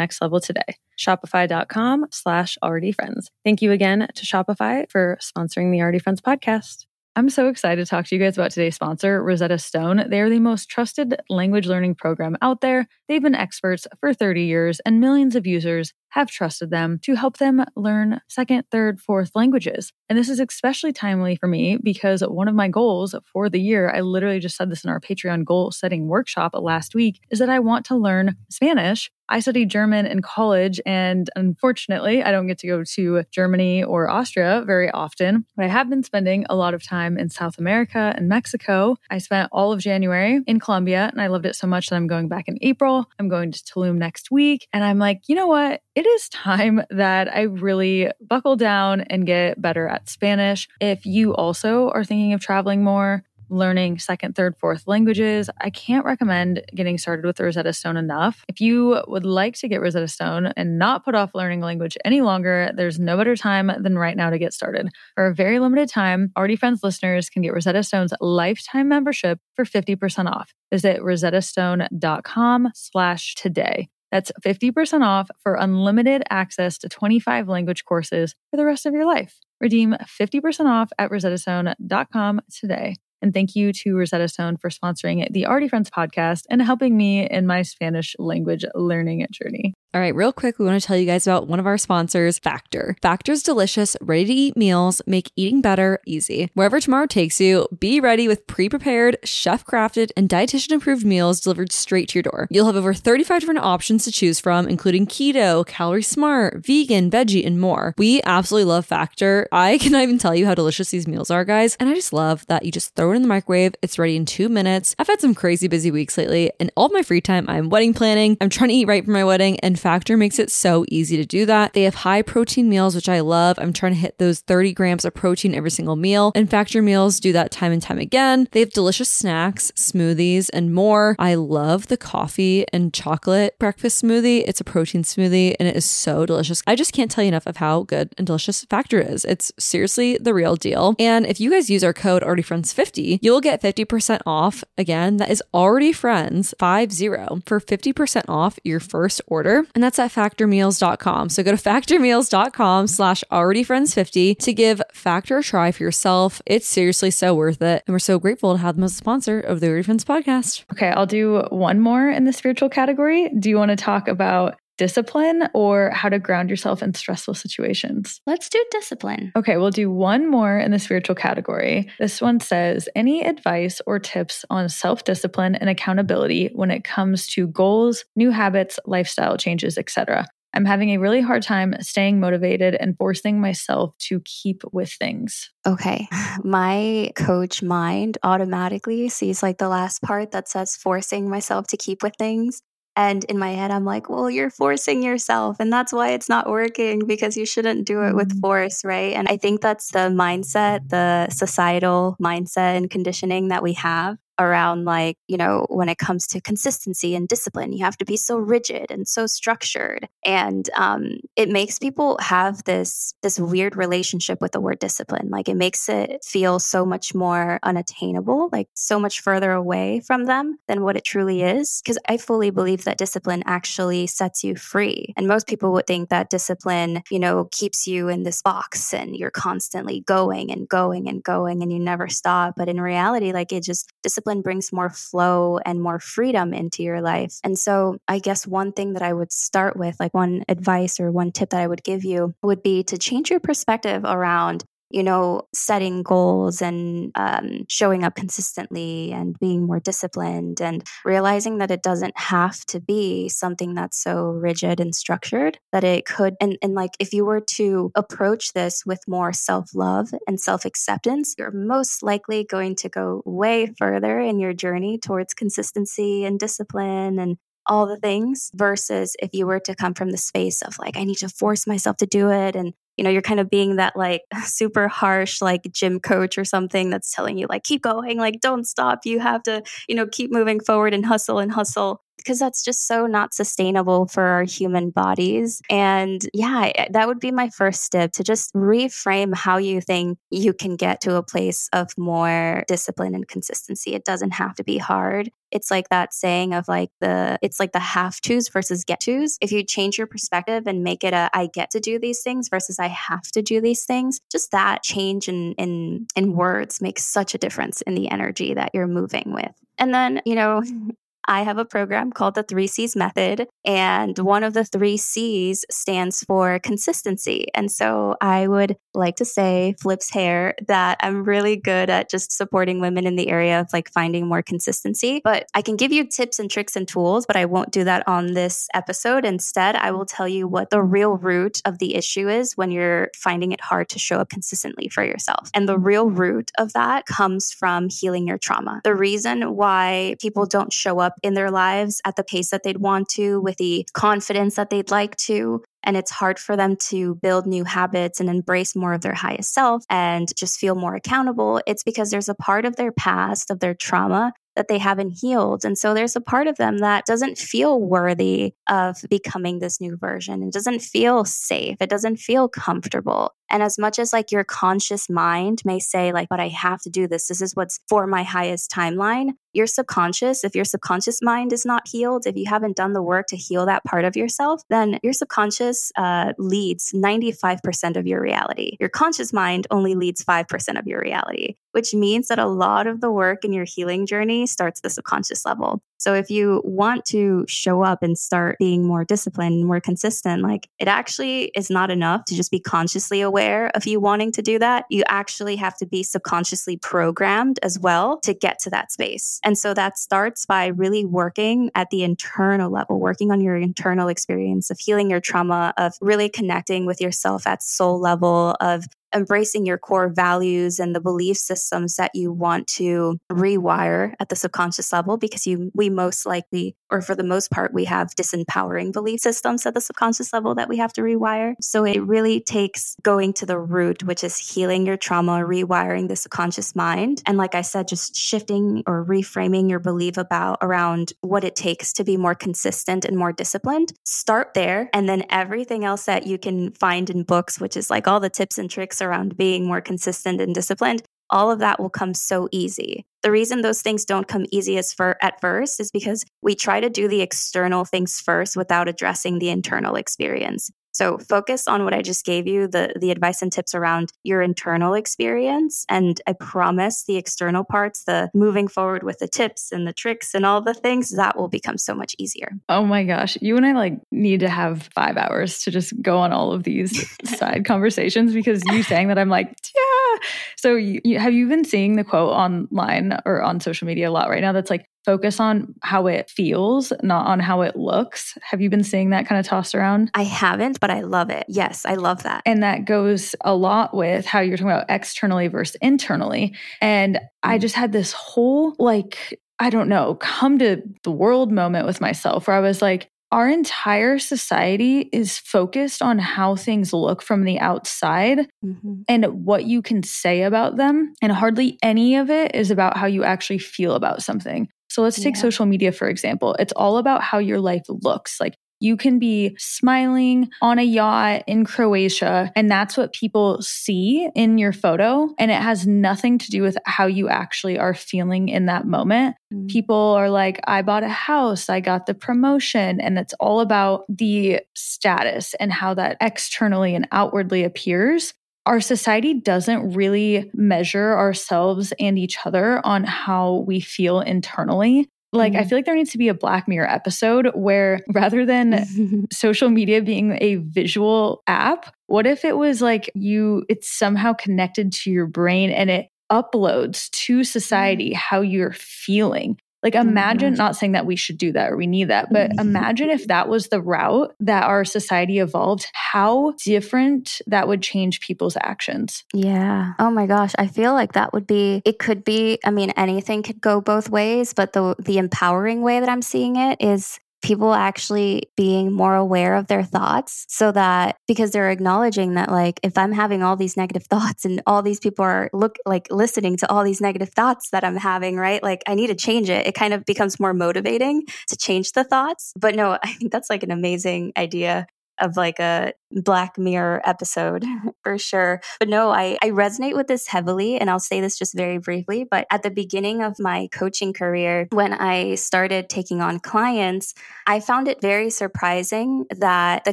next level today. Shopify.com slash already friends. Thank you again to Shopify for sponsoring the Already Friends podcast. I'm so excited to talk to you guys about today's sponsor, Rosetta Stone. They are the most trusted language learning program out there. They've been experts for 30 years, and millions of users have trusted them to help them learn second, third, fourth languages. And this is especially timely for me because one of my goals for the year, I literally just said this in our Patreon goal setting workshop last week, is that I want to learn Spanish. I studied German in college, and unfortunately, I don't get to go to Germany or Austria very often. But I have been spending a lot of time in South America and Mexico. I spent all of January in Colombia, and I loved it so much that I'm going back in April. I'm going to Tulum next week. And I'm like, you know what? It is time that I really buckle down and get better at Spanish. If you also are thinking of traveling more, learning second, third, fourth languages, I can't recommend getting started with Rosetta Stone enough. If you would like to get Rosetta Stone and not put off learning language any longer, there's no better time than right now to get started. For a very limited time, Already Friends listeners can get Rosetta Stone's lifetime membership for 50% off. Visit rosettastone.com slash today. That's 50% off for unlimited access to 25 language courses for the rest of your life. Redeem 50% off at rosettastone.com today. And thank you to Rosetta Stone for sponsoring the Already Friends podcast and helping me in my Spanish language learning journey. All right, real quick, we want to tell you guys about one of our sponsors, Factor. Factor's delicious, ready to eat meals make eating better easy. Wherever tomorrow takes you, be ready with pre prepared, chef crafted, and dietitian approved meals delivered straight to your door. You'll have over 35 different options to choose from, including keto, calorie smart, vegan, veggie, and more. We absolutely love Factor. I *laughs* cannot even tell you how delicious these meals are, guys. And I just love that you just throw it in the microwave, it's ready in two minutes. I've had some crazy busy weeks lately, and all my free time, I'm wedding planning, I'm trying to eat right for my wedding, and Factor makes it so easy to do that. They have high protein meals, which I love. I'm trying to hit those 30 grams of protein every single meal, and Factor meals do that time and time again. They have delicious snacks, smoothies, and more. I love the coffee and chocolate breakfast smoothie. It's a protein smoothie and it is so delicious. I just can't tell you enough of how good and delicious Factor is. It's seriously the real deal. And if you guys use our code AlreadyFriends50, you'll get 50% off. Again, that is Already Friends 50 for 50% off your first order. And that's at factormeals.com. So go to *laughs* factormeals.com slash already friends 50 to give Factor a try for yourself. It's seriously so worth it. And we're so grateful to have them as a sponsor of the Already Friends podcast. Okay, I'll do one more in the spiritual category. Do you want to talk about discipline or how to ground yourself in stressful situations? Let's do discipline. Okay, we'll do one more in the spiritual category. This one says any advice or tips on self discipline and accountability when it comes to goals, new habits, lifestyle changes, etc. I'm having a really hard time staying motivated and forcing myself to keep with things. Okay. *sighs* My coach mind automatically sees like the last part that says forcing myself to keep with things. And in my head, I'm like, well, you're forcing yourself. And that's why it's not working because you shouldn't do it with mm-hmm. force, right? And I think that's the mindset, the societal mindset and conditioning that we have around like you know when it comes to consistency and discipline you have to be so rigid and so structured. And um, it makes people have this this weird relationship with the word discipline. Like it makes it feel so much more unattainable like so much further away from them than what it truly is. Because i fully believe that discipline actually sets you free. And most people would think that discipline you know keeps you in this box and you're constantly going and going and going and you never stop. But in reality like it just discipline discipline brings more flow and more freedom into your life. And so, I guess one thing that I would start with, like one advice or one tip that I would give you, would be to change your perspective around you know, setting goals and um, showing up consistently and being more disciplined and realizing that it doesn't have to be something that's so rigid and structured that it could. And, and like, if you were to approach this with more self love and self acceptance, you're most likely going to go way further in your journey towards consistency and discipline and all the things versus if you were to come from the space of like, I need to force myself to do it. And, you know, you're kind of being that like *laughs* super harsh, like gym coach or something that's telling you, like, keep going, like, don't stop. You have to, you know, keep moving forward and hustle and hustle because that's just so not sustainable for our human bodies. And yeah, eh, that would be my first step to just reframe how you think you can get to a place of more discipline and consistency. It doesn't have to be hard. It's like that saying of like the, it's like the have tos versus get tos. If you change your perspective and make it a, I get to do these things versus I have to do these things, just that change in, in, in words makes such a difference in the energy that you're moving with. And then, you know, *laughs* I have a program called the Three C's Method, and one of the three C's stands for consistency. And so I would like to say, flips hair, that I'm really good at just supporting women in the area of like finding more consistency. But I can give you tips and tricks and tools, but I won't do that on this episode. Instead, I will tell you what the real root of the issue is when you're finding it hard to show up consistently for yourself. And the real root of that comes from healing your trauma. The reason why people don't show up in their lives at the pace that they'd want to, with the confidence that they'd like to, and it's hard for them to build new habits and embrace more of their highest self and just feel more accountable, it's because there's a part of their past, of their trauma that they haven't healed. And so there's a part of them that doesn't feel worthy of becoming this new version. It doesn't feel safe. It doesn't feel comfortable. And as much as like your conscious mind may say, like, but I have to do this, this is what's for my highest timeline, your subconscious, if your subconscious mind is not healed, if you haven't done the work to heal that part of yourself, then your subconscious uh, leads 95% of your reality. Your conscious mind only leads 5% of your reality, which means that a lot of the work in your healing journey starts at the subconscious level. So if you want to show up and start being more disciplined, more consistent, like it actually is not enough to just be consciously aware of you wanting to do that. You actually have to be subconsciously programmed as well to get to that space. And so that starts by really working at the internal level, working on your internal experience of healing your trauma, of really connecting with yourself at soul level, of embracing your core values and the belief systems that you want to rewire at the subconscious level because you we most likely or for the most part we have disempowering belief systems at the subconscious level that we have to rewire. So it really takes going to the root which is healing your trauma rewiring the subconscious mind and like i said just shifting or reframing your belief about around what it takes to be more consistent and more disciplined. Start there and then everything else that you can find in books which is like all the tips and tricks around being more consistent and disciplined, all of that will come so easy. The reason those things don't come easy as for at first is because we try to do the external things first without addressing the internal experience. So focus on what I just gave you, the the advice and tips around your internal experience. And I promise the external parts, the moving forward with the tips and the tricks and all the things, that will become so much easier. Oh my gosh. You and I like need to have five hours to just go on all of these *laughs* side conversations because you saying that I'm like, yeah. So you, you, have you been seeing the quote online or on social media a lot right now that's like focus on how it feels, not on how it looks. Have you been seeing that kind of tossed around? I haven't, but I love it. Yes, I love that. And that goes a lot with how you're talking about externally versus internally. And I mm. just had this whole, like, I don't know, come to the world moment with myself where I was like, our entire society is focused on how things look from the outside mm-hmm. and what you can say about them. And hardly any of it is about how you actually feel about something. So let's take yeah. social media, for example. It's all about how your life looks. Like you can be smiling on a yacht in Croatia, and that's what people see in your photo. And it has nothing to do with how you actually are feeling in that moment. Mm-hmm. People are like, I bought a house, I got the promotion. And it's all about the status and how that externally and outwardly appears our society doesn't really measure ourselves and each other on how we feel internally. Like, mm-hmm. I feel like there needs to be a Black Mirror episode where *laughs* rather than *laughs* social media being a visual app, what if it was like you, it's somehow connected to your brain and it uploads to society mm. how you're feeling. Like, imagine, mm-hmm. not saying that we should do that or we need that, but mm-hmm. imagine if that was the route that our society evolved, how different that would change people's actions. Yeah. Oh my gosh. I feel like that would be, it could be, I mean, anything could go both ways, but the, the empowering way that I'm seeing it is people actually being more aware of their thoughts so that because they're acknowledging that like if I'm having all these negative *laughs* thoughts and all these people are look like listening to all these negative thoughts that I'm having, right? Like I need to change it. It kind of becomes more motivating to change the thoughts. But no, *laughs* I think that's like an amazing idea of like a Black Mirror episode *laughs* for sure. But no, I, I resonate with this heavily. And I'll say this just very briefly. But at the beginning of my coaching career, when I started taking on clients, I found it very surprising that the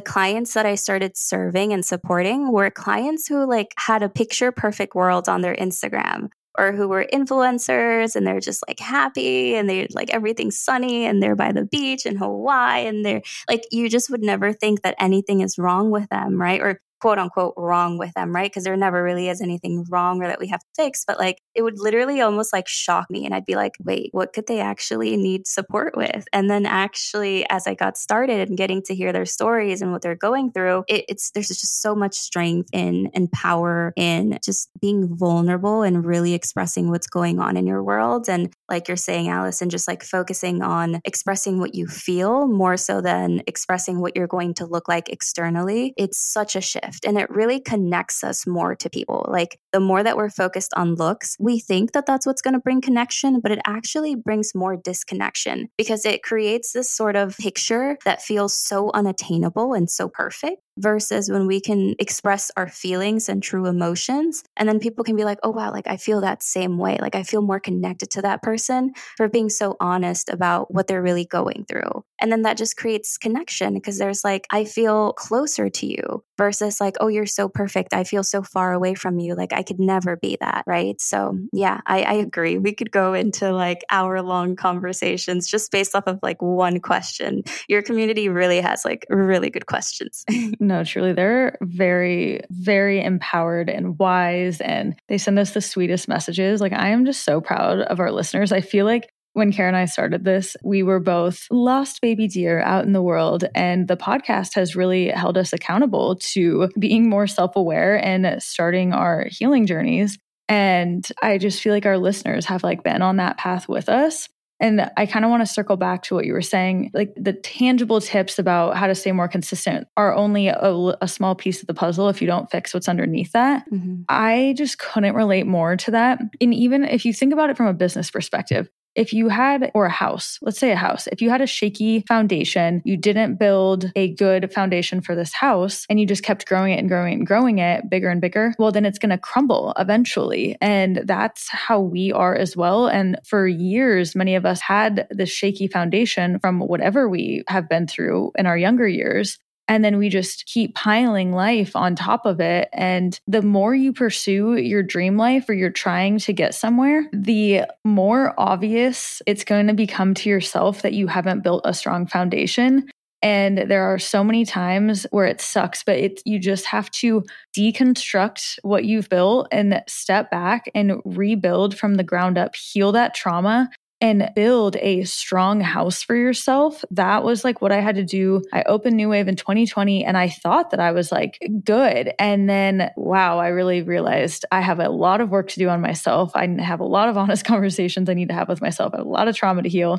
clients that I started serving and supporting were clients who like had a picture perfect world on their Instagram or who were influencers and they're just like happy and they're like everything's sunny and they're by the beach in Hawaii and they're like you just would never think that anything is wrong with them, right? Or quote unquote wrong with them, right? Because there never really is anything wrong or that we have to fix. But like it would literally almost like shock me. And I'd be like, wait, what could they actually need support with? And then actually, as I got started and getting to hear their stories and what they're going through, it, it's there's just so much strength in and power in just being vulnerable and really expressing what's going on in your world. And like you're saying, Allison, just like focusing on expressing what you feel more so than expressing what you're going to look like externally. It's such a shift shift and it really connects us more to people. Like the more that we're focused on looks, we think that that's what's going to bring connection, but it actually brings more disconnection because it creates this sort of picture that feels so unattainable and so perfect versus when we can express our feelings and true emotions. And then people can be like, oh, wow, like I feel that same way. Like I feel more connected to that person for being so honest about what they're really going through. And then that just creates connection because there's like, I feel closer to you versus like, oh, you're so perfect. I feel so far away from you. Like I could never be that. Right. So yeah, I, I agree. We could go into like hour long conversations just based off of like one question. Your community really has like really good questions. *laughs* No, truly, they're very, very empowered and wise, and they send us the sweetest messages. Like, I am just so proud of our listeners. I feel like when Karen and I started this, we were both lost baby deer out in the world. And the podcast has really held us accountable to being more self aware and starting our healing journeys. And I just feel like our listeners have like been on that path with us. And I kind of want to circle back to what you were saying. Like the tangible tips about how to stay more consistent are only a, a small piece of the puzzle if you don't fix what's underneath that. Mm-hmm. I just couldn't relate more to that. And even if you think about it from a business perspective, if you had, or a house, let's say a house, if you had a shaky foundation, you didn't build a good foundation for this house and you just kept growing it and growing it and growing it bigger and bigger, well, then it's going to crumble eventually. And that's how we are as well. And for years, many of us had this shaky foundation from whatever we have been through in our younger years. And then we just keep piling life on top of it. And the more you pursue your dream life or you're trying to get somewhere, the more obvious it's going to become to yourself that you haven't built a strong foundation. And there are so many times where it sucks, but it, you just have to deconstruct what you've built and step back and rebuild from the ground up, heal that trauma, and build a strong house for yourself. That was like what I had to do. I opened New Wave in 2020 and I thought that I was like good. And then, wow, I really realized I have a lot of work to do on myself. I have a lot of *laughs* honest conversations I need to have with myself, a lot of trauma to heal.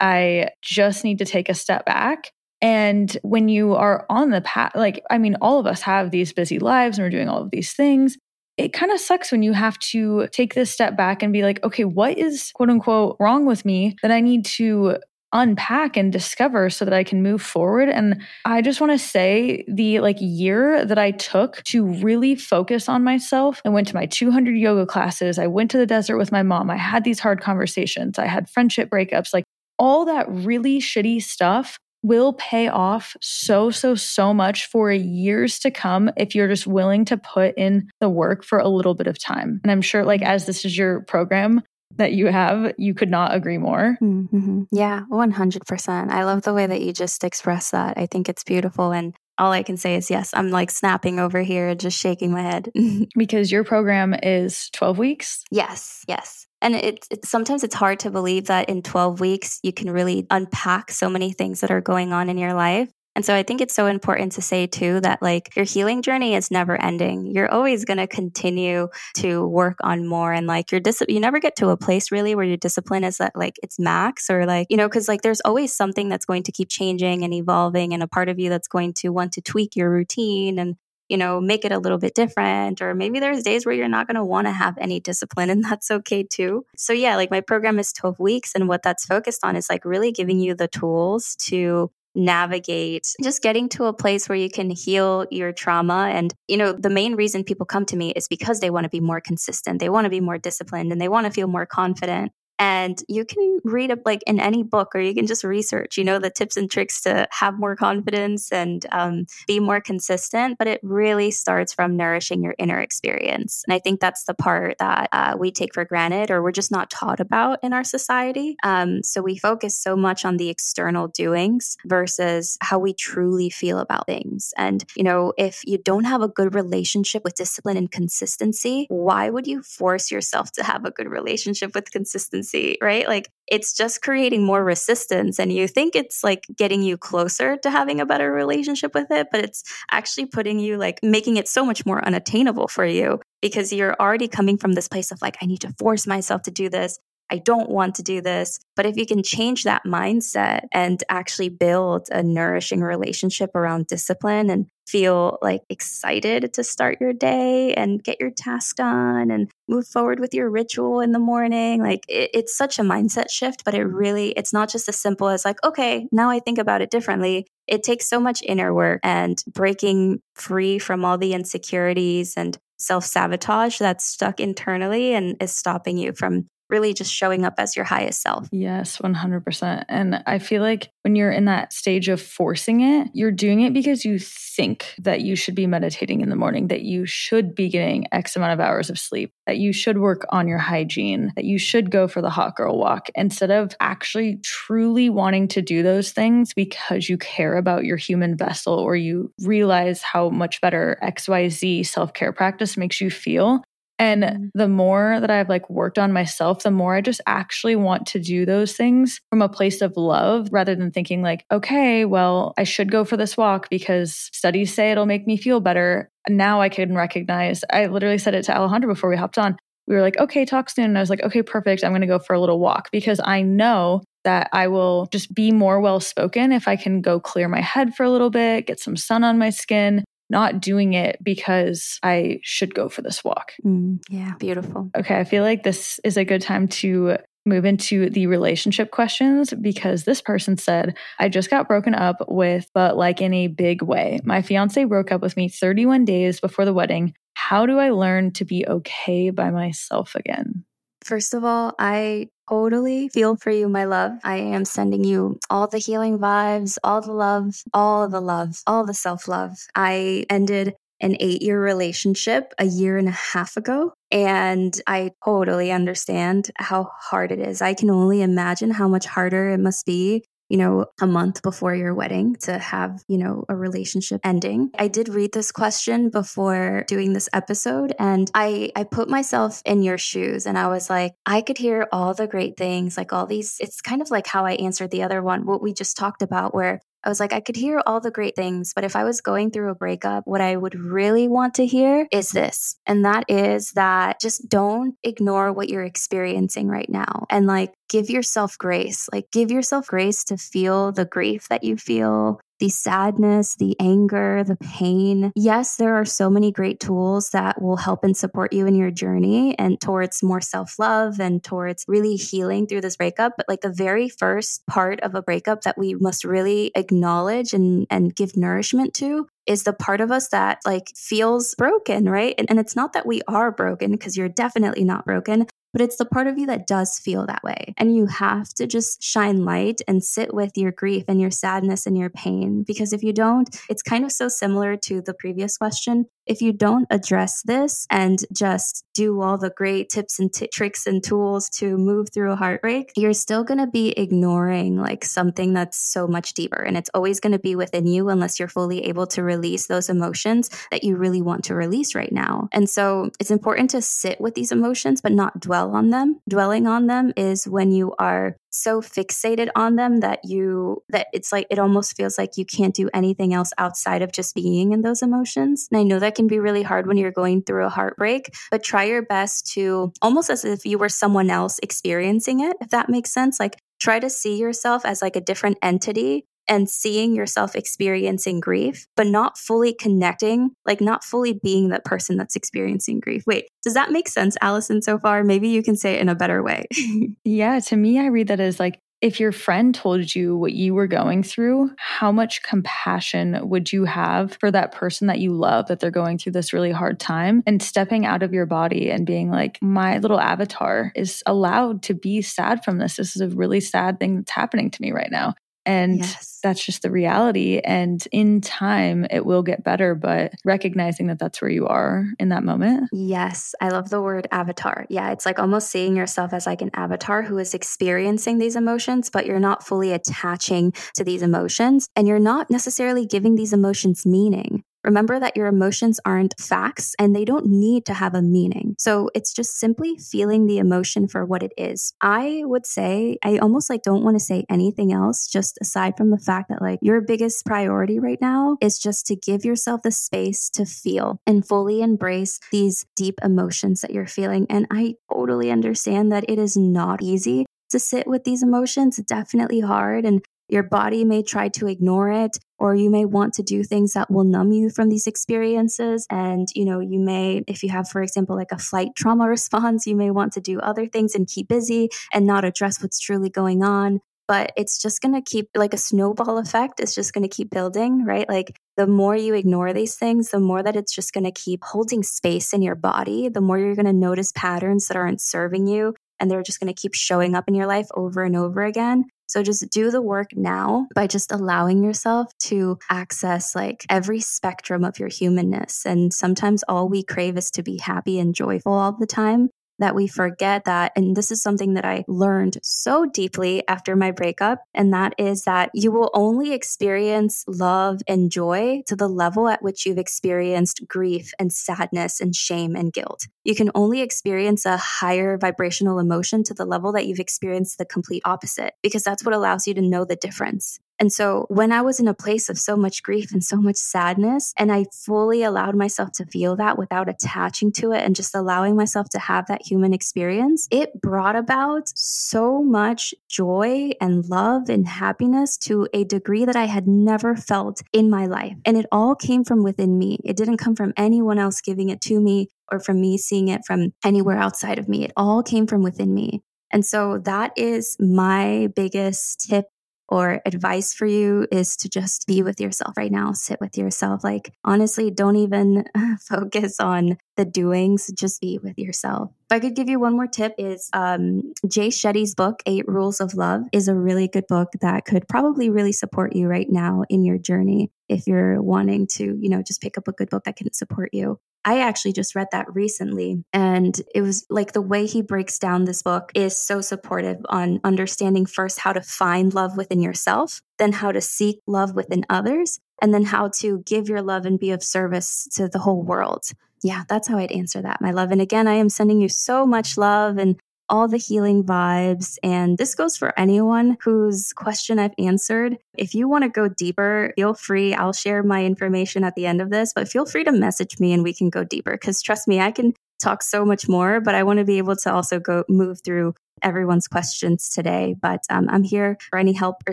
I just need to take a step back. And when you are on the path, like, I mean, all of us have these busy lives and we're doing all of these things it kind of sucks when you have to take this step back and be like, okay, what is quote unquote wrong with me that I need to unpack and discover so that I can move forward. And I just want to say the like year that I took to really focus on myself. I went to my 200 yoga classes. I went to the desert with my mom. I had these hard conversations. I had friendship breakups, like all that really shitty stuff will pay off so, so, so much for years to come if you're just willing to put in the work for a little bit of time. And I'm sure, like, as this is your program, that you have, you could not agree more. Mm-hmm. Yeah, 100%. I love the way that you just express that. I think it's beautiful. And all I can say is yes, I'm like snapping over here, just shaking my head. *laughs* because your program is 12 weeks? Yes, yes. And it's it, sometimes it's hard to believe that in 12 weeks you can really unpack so many things that are going on in your life. And so I think it's so important to say too that like your healing journey is never ending. You're always going to continue to work on more and like your dis- you never get to a place really where your discipline is at like its max or like, you know, cuz like there's always something that's going to keep changing and evolving and a part of you that's going to want to tweak your routine and you know, make it a little bit different. Or maybe there's days where you're not going to want to have any discipline, and *laughs* that's okay too. So, yeah, like my program is 12 weeks, and what that's focused on is like really giving you the tools to navigate just getting to a place where you can heal your trauma. And, you know, the main reason people come to me is because they want to be more consistent, they want to be more disciplined, and they want to feel more confident and you can read up like in any book or you can just research you know the tips and tricks to have more confidence and um, be more consistent but it really starts from nourishing your inner experience. And i think that's the part that uh, we take for granted or we're just not taught about in our society. Um, so we focus so much on the external doings versus how we truly feel about things. And you know if you don't have a good relationship with discipline and consistency why would you force yourself to have a good relationship with consistency right? Like it's just creating more resistance. And you think it's like getting you closer to having a better relationship with it, but it's actually putting you like making it so much more unattainable for you because you're already coming from this place of like, I need to force myself to do this. I don't want to do this. But if you can change that mindset and actually build a nourishing relationship around discipline and feel like excited to start your day and get your task done and move forward with your ritual in the morning, like it, it's such a mindset shift, but it really, it's not just as simple as like, okay, now I think about it differently. It takes so much inner work and breaking free from all the insecurities and self sabotage that's stuck internally and is stopping you from really just showing up as your highest self. Yes, 100%. And I feel like when you're in that stage of forcing it, you're doing it because you think that you should be meditating in the morning, that you should be getting X amount of hours of sleep, that you should work on your hygiene, that you should go for the hot girl walk instead of actually truly wanting to do those things because you care about your human vessel or you realize how much better XYZ self care practice makes you feel. And mm-hmm. the more that I've like worked on myself, the more I just actually want to do those things from a place of love rather than thinking like, okay, well, I should go for this walk because studies say it'll make me feel better. Now I can recognize, I literally said it to Alejandra before we hopped on. We were like, okay, talk soon. And I was like, okay, perfect. I'm going to go for a little walk because I know that I will just be more well spoken if I can go clear my head for a little bit, get some sun on my skin, not doing it because I should go for this walk. Mm, yeah, beautiful. Okay, I feel like this is a good time to move into the relationship questions because this person said, I just got broken up with, but like in a big way. My fiance broke up with me 31 days before the wedding. How do I learn to be okay by myself again? First of all, I totally feel for you, my love. I am sending you all the healing vibes, all the love, all the love, all the self love. I ended an eight year relationship a year and a half ago. And I totally understand how hard it is. I can only imagine how much harder it must be you know, a month before your wedding to have, you know, a relationship ending. I did read this question before doing this episode and I I put myself in your shoes and I was like, I could hear all the great things, like all these it's kind of like how I answered the other one, what we just talked about where I was like, I could hear all the great things, but if I was going through a breakup, what I would really want to hear is this. And that is that just don't ignore what you're experiencing right now. And like, give yourself grace. Like, give yourself grace to feel the grief that you feel, the sadness, the anger, the pain. Yes, there are so many great tools that will help and support you in your journey and towards more self love and towards really healing through this breakup. But like the very first part of a breakup that we must really acknowledge and, and give nourishment to is the part of us that like feels broken, right? And, and it's not that we are broken because you're definitely not broken, but it's the part of you that does feel that way. And you have to just shine light and sit with your grief and your sadness and your pain. Because if you don't, it's kind of so similar to the previous question if you don't address this and just do all the great tips and t- tricks and tools to move through a heartbreak, you're still going to be ignoring like something that's so much deeper. And it's always going to be within you unless you're fully able to release those emotions that you really want to release right now. And so it's important to sit with these emotions, but not dwell on them. Dwelling on them is when you are so fixated on them that you that it's like it almost feels like you can't do anything else outside of just being in those emotions. And I know that can be really hard when you're going through a heartbreak, but try your best to almost as if you were someone else experiencing it, if that makes sense. Like try to see yourself as like a different entity and seeing yourself experiencing grief, but not fully connecting, like not fully being that person that's experiencing grief. Wait, does that make sense, Allison, so far? Maybe you can say it in a better way. *laughs* yeah, to me, I read that as like, if your friend told you what you were going through, how much compassion would you have for that person that you love that they're going through this really hard time and stepping out of your body and being like, my little avatar is allowed to be sad from this. This is a really sad thing that's happening to me right now. And yes. that's just the reality. And in time, it will get better, but recognizing that that's where you are in that moment. Yes. I love the word avatar. Yeah. It's like almost seeing yourself as like an avatar who is experiencing these emotions, but you're not fully attaching to these emotions and you're not necessarily giving these emotions meaning. Remember that your emotions aren't facts and they don't need to have a meaning. So it's just simply feeling the emotion for what it is. I would say, I almost like don't want to say anything else, just aside from the fact that like your biggest priority right now is just to give yourself the space to feel and fully embrace these deep emotions that you're feeling. And I totally understand that it is not easy to sit with these emotions. Definitely hard. And your body may try to ignore it, or you may want to do things that will numb you from these experiences. And, you know, you may, if you have, for example, like a flight trauma *laughs* response, you may want to do other things and keep busy and not address what's truly going on. But it's just going to keep like a snowball effect. It's just going to keep building, right? Like the more you ignore these things, the more that it's just going to keep holding space in your body, the more you're going to notice patterns that aren't serving you and they're just going to keep showing up in your life over and over again. So just do the work now by just allowing yourself to access like every spectrum of your humanness. And sometimes all we crave is to be happy and joyful all the time that we forget that. And this is something that I learned so deeply after my breakup. And that is that you will only experience love and joy to the level at which you've experienced grief and sadness and shame and guilt. You can only experience a higher vibrational emotion to the level that you've experienced the complete opposite, because that's what allows you to know the difference. And so when I was in a place of so much grief and so much sadness, and I fully allowed myself to feel that without attaching to it and just allowing myself to have that human experience, it brought about so much joy and love and happiness to a degree that I had never felt in my life. And it all came from within me. It didn't come from anyone else giving it to me or from me seeing it from anywhere outside of me. It all came from within me. And so that is my biggest tip or advice for you is to just be with yourself right now, sit with yourself. Like, honestly, don't even *laughs* focus on the doings, just be with yourself. If I could give you one more tip is um, Jay Shetty's book, Eight Rules of Love, is a really good book that could probably really support you right now in your journey if you're wanting to, you know, just pick up a good book that can support you. I actually just read that recently, and it was like the way he breaks down this book is so supportive on understanding first how to find love within yourself, then how to seek love within others, and then how to give your love and be of service to the whole world. Yeah, that's how I'd answer that, my love. And again, I am sending you so much love and all the healing vibes. And this goes for anyone whose question I've answered. If you want to go deeper, feel free. I'll share my information at the end of this, but feel free to message me and we can go deeper. Because trust me, I can talk so much more, but I want to be able to also go move through everyone's questions today. But um, I'm here for any help or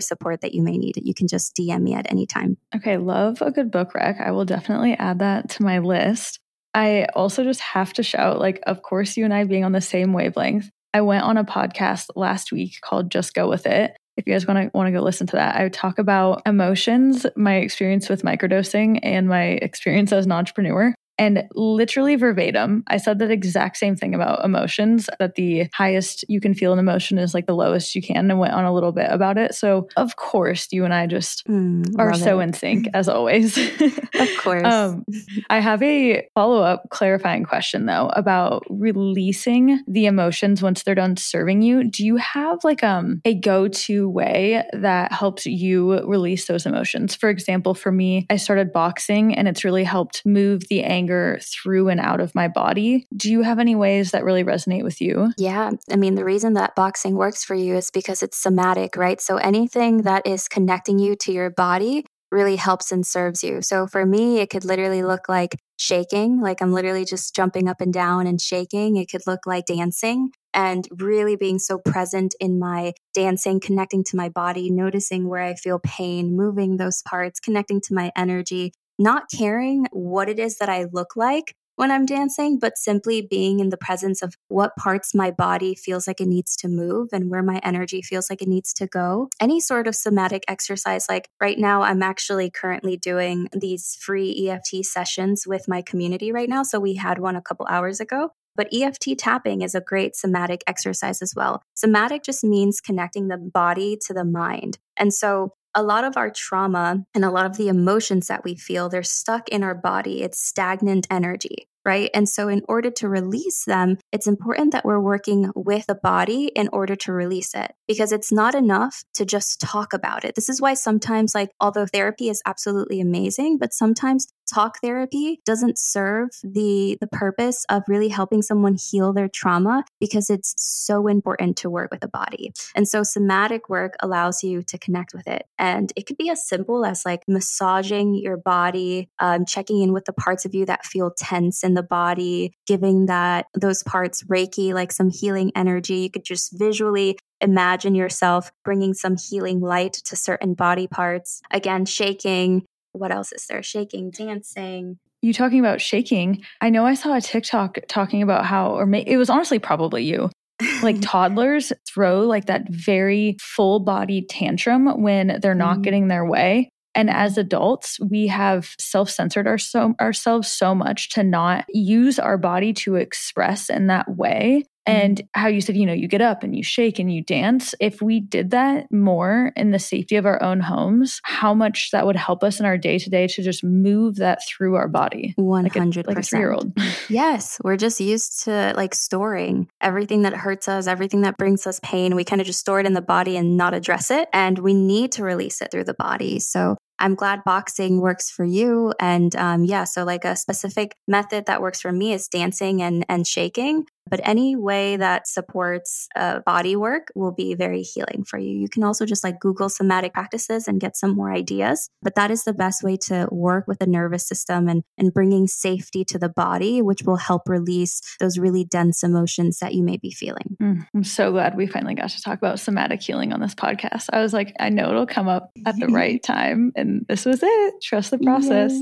support that you may need. You can just DM me at any time. Okay, love a good book rec. I will definitely add that to my list. I also just have to shout, like, of course, you and I being on the same wavelength. I went on a podcast last week called Just Go With It. If you guys want to want to go listen to that, I talk about emotions, my experience with microdosing, and my experience as an entrepreneur. And literally verbatim, I said that exact same thing about emotions that the highest you can feel an emotion is like the lowest you can, and went on a little bit about it. So, of course, you and I just mm, are so it. in sync as always. *laughs* of course. *laughs* um, I have a follow up clarifying question though about releasing the emotions once they're done serving you. Do you have like um, a go to way that helps you release those emotions? For example, for me, I started boxing and it's really helped move the anger anger through and out of my body. Do you have any ways that really resonate with you? Yeah. I mean, the reason that boxing works for you is because it's somatic, right? So anything that is connecting you to your body really helps and serves you. So for me, it could literally look like shaking, like I'm literally just jumping up and down and shaking. It could look like dancing and really being so present in my dancing, connecting to my body, noticing where I feel pain, moving those parts, connecting to my energy, not caring what it is that I look like, when I'm dancing, but simply being in the presence of what parts my body feels like it needs to move and where my energy feels like it needs to go. Any sort of somatic exercise, like right now, I'm actually currently doing these free EFT sessions with my community right now. So we had one a couple hours ago. But EFT tapping is a great somatic exercise as well. Somatic just means connecting the body to the mind. And so a lot of our trauma and a lot of the emotions that we feel, they're stuck in our body. It's stagnant energy right? And so, in order to release them, it's important that we're working with the body in order to release it because it's not enough to just talk about it. This is why sometimes, like, although therapy is absolutely amazing, but sometimes talk therapy doesn't serve the the purpose of really helping someone heal their trauma because it's so important to work with the body. And so somatic work allows you to connect with it. And it could be as simple as like massaging your body um, checking in with the parts of you that feel tense in the body giving that those parts reiki like some healing energy. You could just visually imagine yourself bringing some healing light to certain body parts. Again, shaking, what else is there? Shaking, dancing. You talking about shaking? I know I saw a TikTok talking about how, or may, it was honestly probably you. like *laughs* toddlers throw like that very full body tantrum when they're not mm. getting their way. And as adults, we have self censored our so, ourselves so much to not use our body to express in that way and mm-hmm. how you said, you know, you get up and you shake and you dance. If we did that more in the safety of our own homes, how much that would help us in our day to day to just move that through our body. 100%. Like a, three year old. yes. We're just used to like storing everything that hurts us, everything that brings us pain. We kind of just store it in the body and not address it. And we need to release it through the body. So I'm glad boxing works for you. And um, yeah, so like a specific method that works for me is dancing and, and shaking. But any way that supports uh, body work will be very healing for you. You can also just like Google somatic practices and get some more ideas. But that is the best way to work with the nervous system and, and bringing safety to the body, which will help release those really dense emotions that you may be feeling. Mm, I'm so glad we finally got to talk about somatic healing on this podcast. I was like, I know it'll come up at the *laughs* right time. And this was it. Trust the process.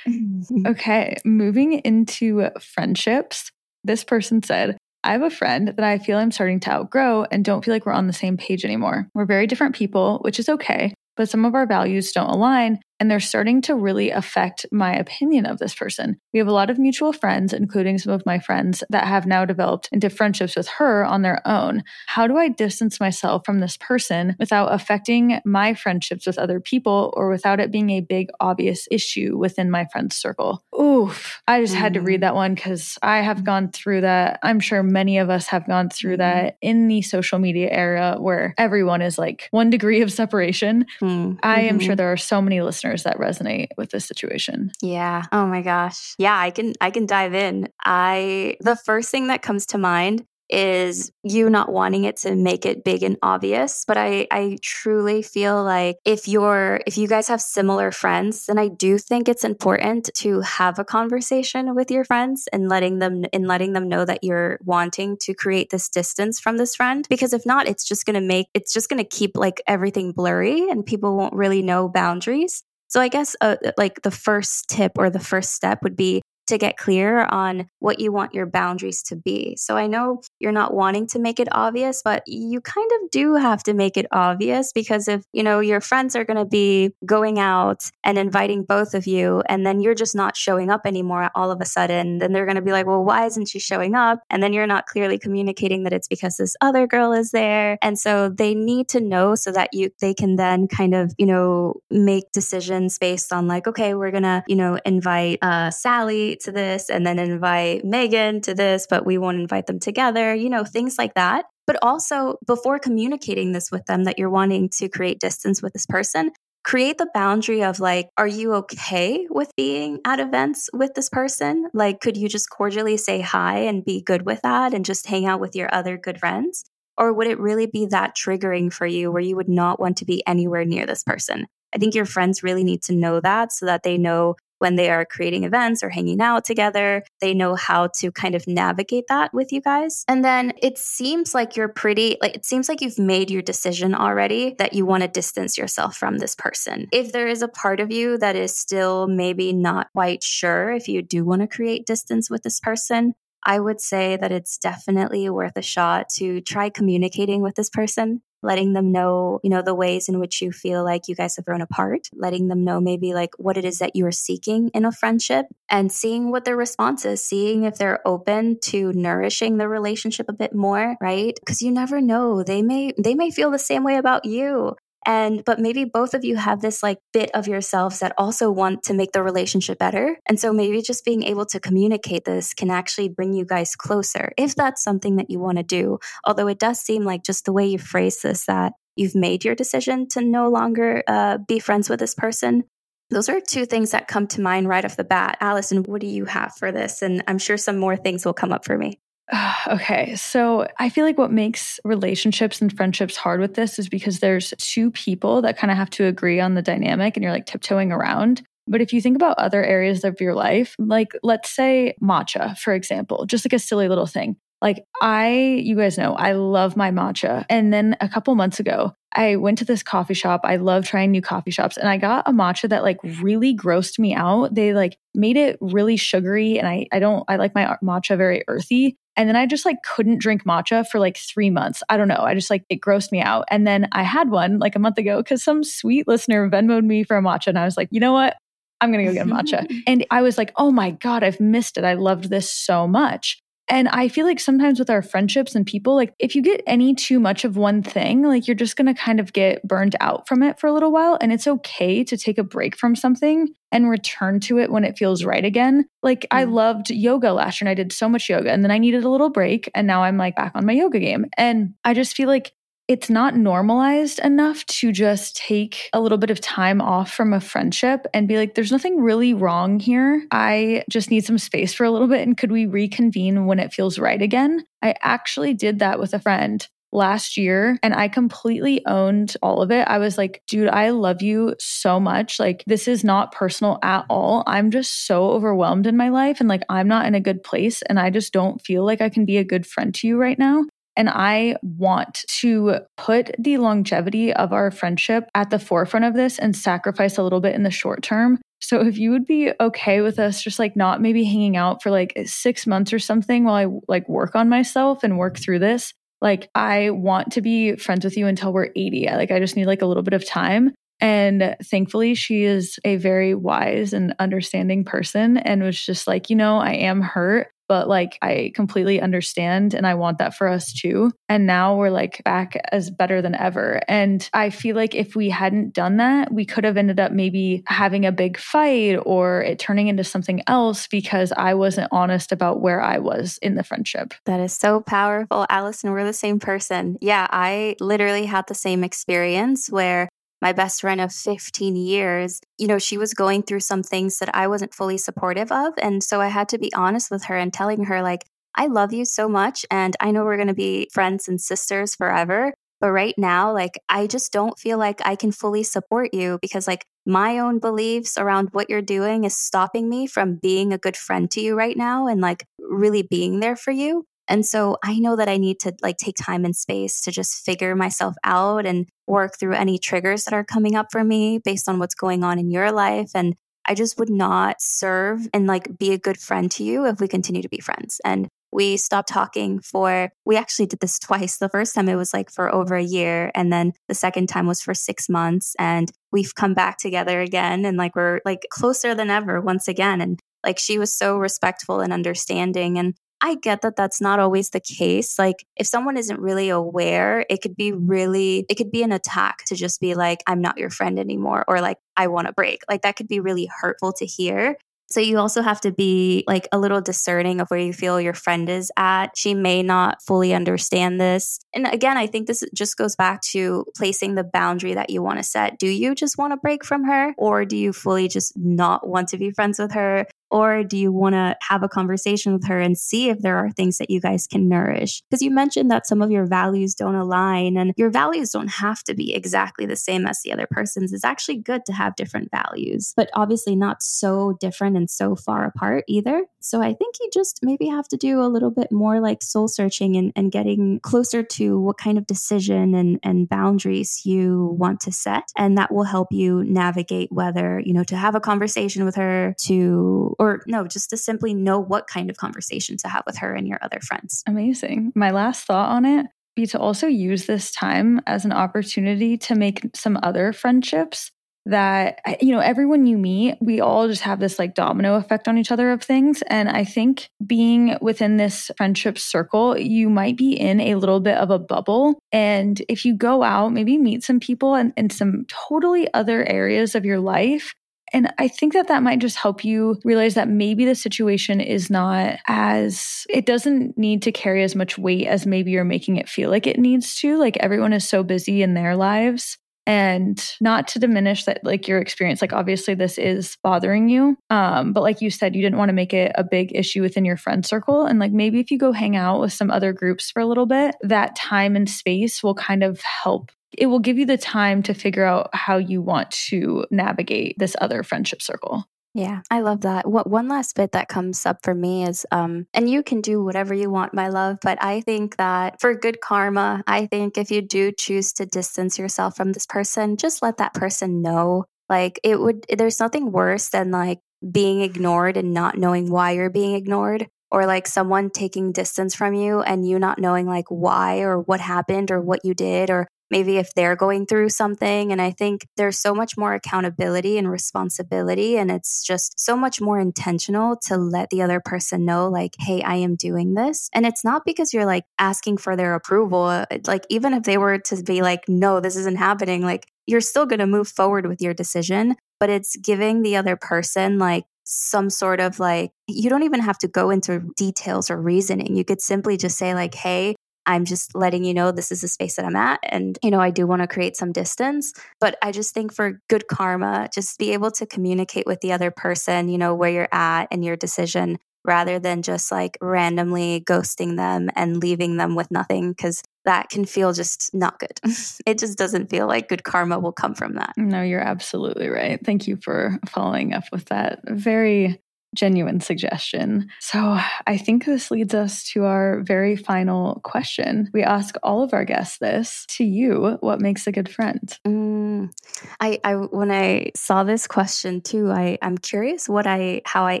*laughs* okay. Moving into friendships. This person said, I have a friend that I feel I'm starting to outgrow and don't feel like we're on the same page anymore. We're very different people, which is okay, but some of our values don't align and they're starting to really affect my opinion of this person. We have a lot of mutual friends, including some of my friends that have now developed into friendships with her on their own. How do I distance myself from this person without affecting my friendships with other people or without it being a big, obvious issue within my friends' circle? Oof, I just mm. had to read mm. that one because I have gone through that. I'm sure many of us have gone through mm. that in the social media era where everyone is like one degree of separation. Mm. I am sure mm-hmm. there are so many listeners listeners that resonate with this situation. Yeah. Oh my gosh. Yeah, I can I can dive in. I the first thing that comes to mind is you not wanting it to make it big and obvious but i i truly feel like if you're if you guys have similar friends then i do think it's important to have a conversation with your friends and letting them and letting them know that you're wanting to create this distance from this friend because if not it's just going to make it's just going to keep like everything blurry and people won't really know boundaries so I guess uh, like the first tip or the first step would be to get clear on what you want your boundaries to be. So I know you're not wanting to make it obvious, but you kind of do have to make it obvious because if, you know, your friends are going to be going out and inviting both of you and then you're just not showing up anymore all of a sudden, then they're going to be like, "Well, why isn't she showing up?" And then you're not clearly communicating that it's because this other girl is there. And so they need to know so that you they can then kind of, you know, make decisions based on like, okay, we're going to, you know, invite uh Sally to this and then invite Megan to this, but we won't invite them together, you know, things like that. But also, before communicating this with them that you're wanting to create distance with this person, create the boundary of like, are you okay with being at events with this person? Like, could you just cordially say hi and be good with that and just hang out with your other good friends? Or would it really be that triggering for you where you would not want to be anywhere near this person? I think your friends really need to know that so that they know when they are creating events or hanging out together. They know how to kind of navigate that with you guys. And then it seems like you're pretty, like, it seems like you've made your decision already that you want to distance yourself from this person. If there is a part of you that is still maybe not quite sure if you do want to create distance with this person, I would say that it's definitely worth a shot to try communicating with this person letting them know, you know, the ways in which you feel like you guys have grown apart, letting them know maybe like what it is that you are seeking in a friendship and seeing what their response is, seeing if they're open to nourishing the relationship a bit more, right? Because you never know. They may they may feel the same way about you. And, but maybe both of you have this like bit of yourselves that also want to make the relationship better. And so maybe just being able to communicate this can actually bring you guys closer if that's something that you want to do. Although it does seem like just the way you phrase this that you've made your decision to no longer uh, be friends with this person. Those are two things that come to mind right off the bat. Allison, what do you have for this? And I'm sure some more things will come up for me. *sighs* Okay. So I feel like what makes relationships and friendships hard with this is because there's two people that kind of have to agree on the dynamic and you're like tiptoeing around. But if you think about other areas of your life, like let's say matcha, for example, just like a silly little thing. Like I, you guys know, I love my matcha. And then a couple months ago, I went to this coffee shop. I love trying new coffee shops and I got a matcha that like really grossed me out. They like made it really sugary and I I don't I like my matcha very earthy. And then I just like couldn't drink matcha for like three months. I don't know. I just like it grossed me out. And then I had one like a month ago because some sweet listener Venmoed me for a matcha. And I was like, you know what? I'm going to go get a matcha. *laughs* and I was like, oh my God, I've missed it. I loved this so much. And I feel like sometimes with our friendships and people, like if you get any too much of one thing, like you're just going to kind of get burned out from it for a little while. And it's okay to take a break from something and return to it when it feels right again. Like mm. I loved yoga last year and I did so much yoga and then I needed a little break and now I'm like back on my yoga game. And I just feel like it's not normalized enough to just take a little bit of time off from a friendship and be like, there's nothing really wrong here. I just need some space for a little bit. And could we reconvene when it feels right again? I actually did that with a friend last year and I completely owned all of it. I was like, dude, I love you so much. Like, this is not personal at all. I'm just so overwhelmed in my life and like, I'm not in a good place and I just don't feel like I can be a good friend to you right now. And I want to put the longevity of our friendship at the forefront of this and sacrifice a little bit in the short term. So if you would be okay with us just like not maybe hanging out for like 6 months or something while I like work on myself and work through this, like I want to be friends with you until we're 80. like I just need like a little bit of time. And thankfully, she is a very wise and understanding person and was just like, you know, I am hurt but like I completely understand and I want that for us too. And now we're like back as better than ever. And I feel like if we hadn't done that, we could have ended up maybe having a big fight or it turning into something else because I wasn't honest about where I was in the friendship. That is so powerful. Allison, we're the same person. Yeah, I literally had the same experience where my best friend of 15 years, you know, she was going through some things that I wasn't fully supportive of. And so I had to be honest with her and telling her, like, I love you so much. And I know we're going to be friends and sisters forever. But right now, like, I just don't feel like I can fully support you because, like, my own beliefs around what you're doing is stopping me from being a good friend to you right now and, like, really being there for you. And so I know that I need to like take time and space to just figure myself out and work through any triggers that are coming up for me based on what's going on in your life. And I just would not serve and like be a good friend to you if we continue to be friends. And we stopped talking for, we actually did this *laughs* twice. The first time it was like for over a year. And then the second time was for six months. And we've come back together again. And like we're like closer than ever once again. And like she was so respectful and understanding. And I get that that's not always the case. Like, if someone isn't really aware, it could be mm-hmm. really, it could be an attack to just be like, I'm not your friend anymore, or like, I want a break. Like, that could be really hurtful to hear. So you also have to be like a little discerning of where you feel your friend is at. She may not fully understand this. And again, I think this just goes back to placing the boundary that you want to set. Do you just want to break from her or do you fully just not want to be friends with her? Or do you want to have a conversation with her and see if there are things that you guys can nourish? Because you mentioned that some of your values don't align and your values don't have to be exactly the same as the other person's. It's actually good to have different values, but obviously not so different and so far apart either. So I think you just maybe have to do a little bit more like soul searching and, and getting closer to what kind of decision and, and boundaries you want to set. And that will help you navigate whether, you know, to have a conversation with her, to or no, just to simply know what kind of conversation to have with her and your other friends. Amazing. My last thought on it be to also use this time as an opportunity to make some other friendships that you know everyone you meet we all just have this like domino effect on each other of things. And i think being within this friendship circle you might be in a little bit of a bubble. And if you go out maybe meet some people in, in some totally other areas of your life. And I think that that might just help you realize that maybe the situation is not as, it doesn't need to carry as much weight as maybe you're making it feel like it needs to. Like everyone is so busy in their lives and not to diminish that like your experience like obviously this is bothering you um but like you said you didn't want to make it a big issue within your friend circle and like maybe if you go hang out with some other groups for a little bit that time and space will kind of help it will give you the time to figure out how you want to navigate this other friendship circle. Yeah, I love that. What one last bit that comes up for me is um and you can do whatever you want, my love, but I think that for good karma, I think if you do choose to distance yourself from this person, just let that person know. Like it would there's nothing worse than like being ignored and not knowing why you're being ignored or like someone taking distance from you and you not knowing like why or what happened or what you did or maybe if they're going through something. And I think there's so much more accountability and responsibility. And it's just so much more intentional to let the other person know, like, hey, I am doing this. And it's not because you're like asking for their approval. Uh, like, even if they were to be like, no, this isn't happening, like, you're still going to move forward with your decision, but it's giving the other person like some sort of like, you don't even have to go into details or reasoning. You could simply just say, like, hey, I'm just letting you know this is the space that I'm at. And, you know, I do want to create some distance. But I just think for good karma, just be able to communicate with the other person, you know, where you're at and your decision rather than just like randomly ghosting them and leaving them with nothing. Cause that can feel just not good. *laughs* it just doesn't feel like good karma will come from that. No, you're absolutely right. Thank you for following up with that very genuine suggestion. So I think this leads us to our very final question. We ask all of our guests this to you what makes a good friend? Mm, I, I when I saw this question too, I, I'm curious what I how I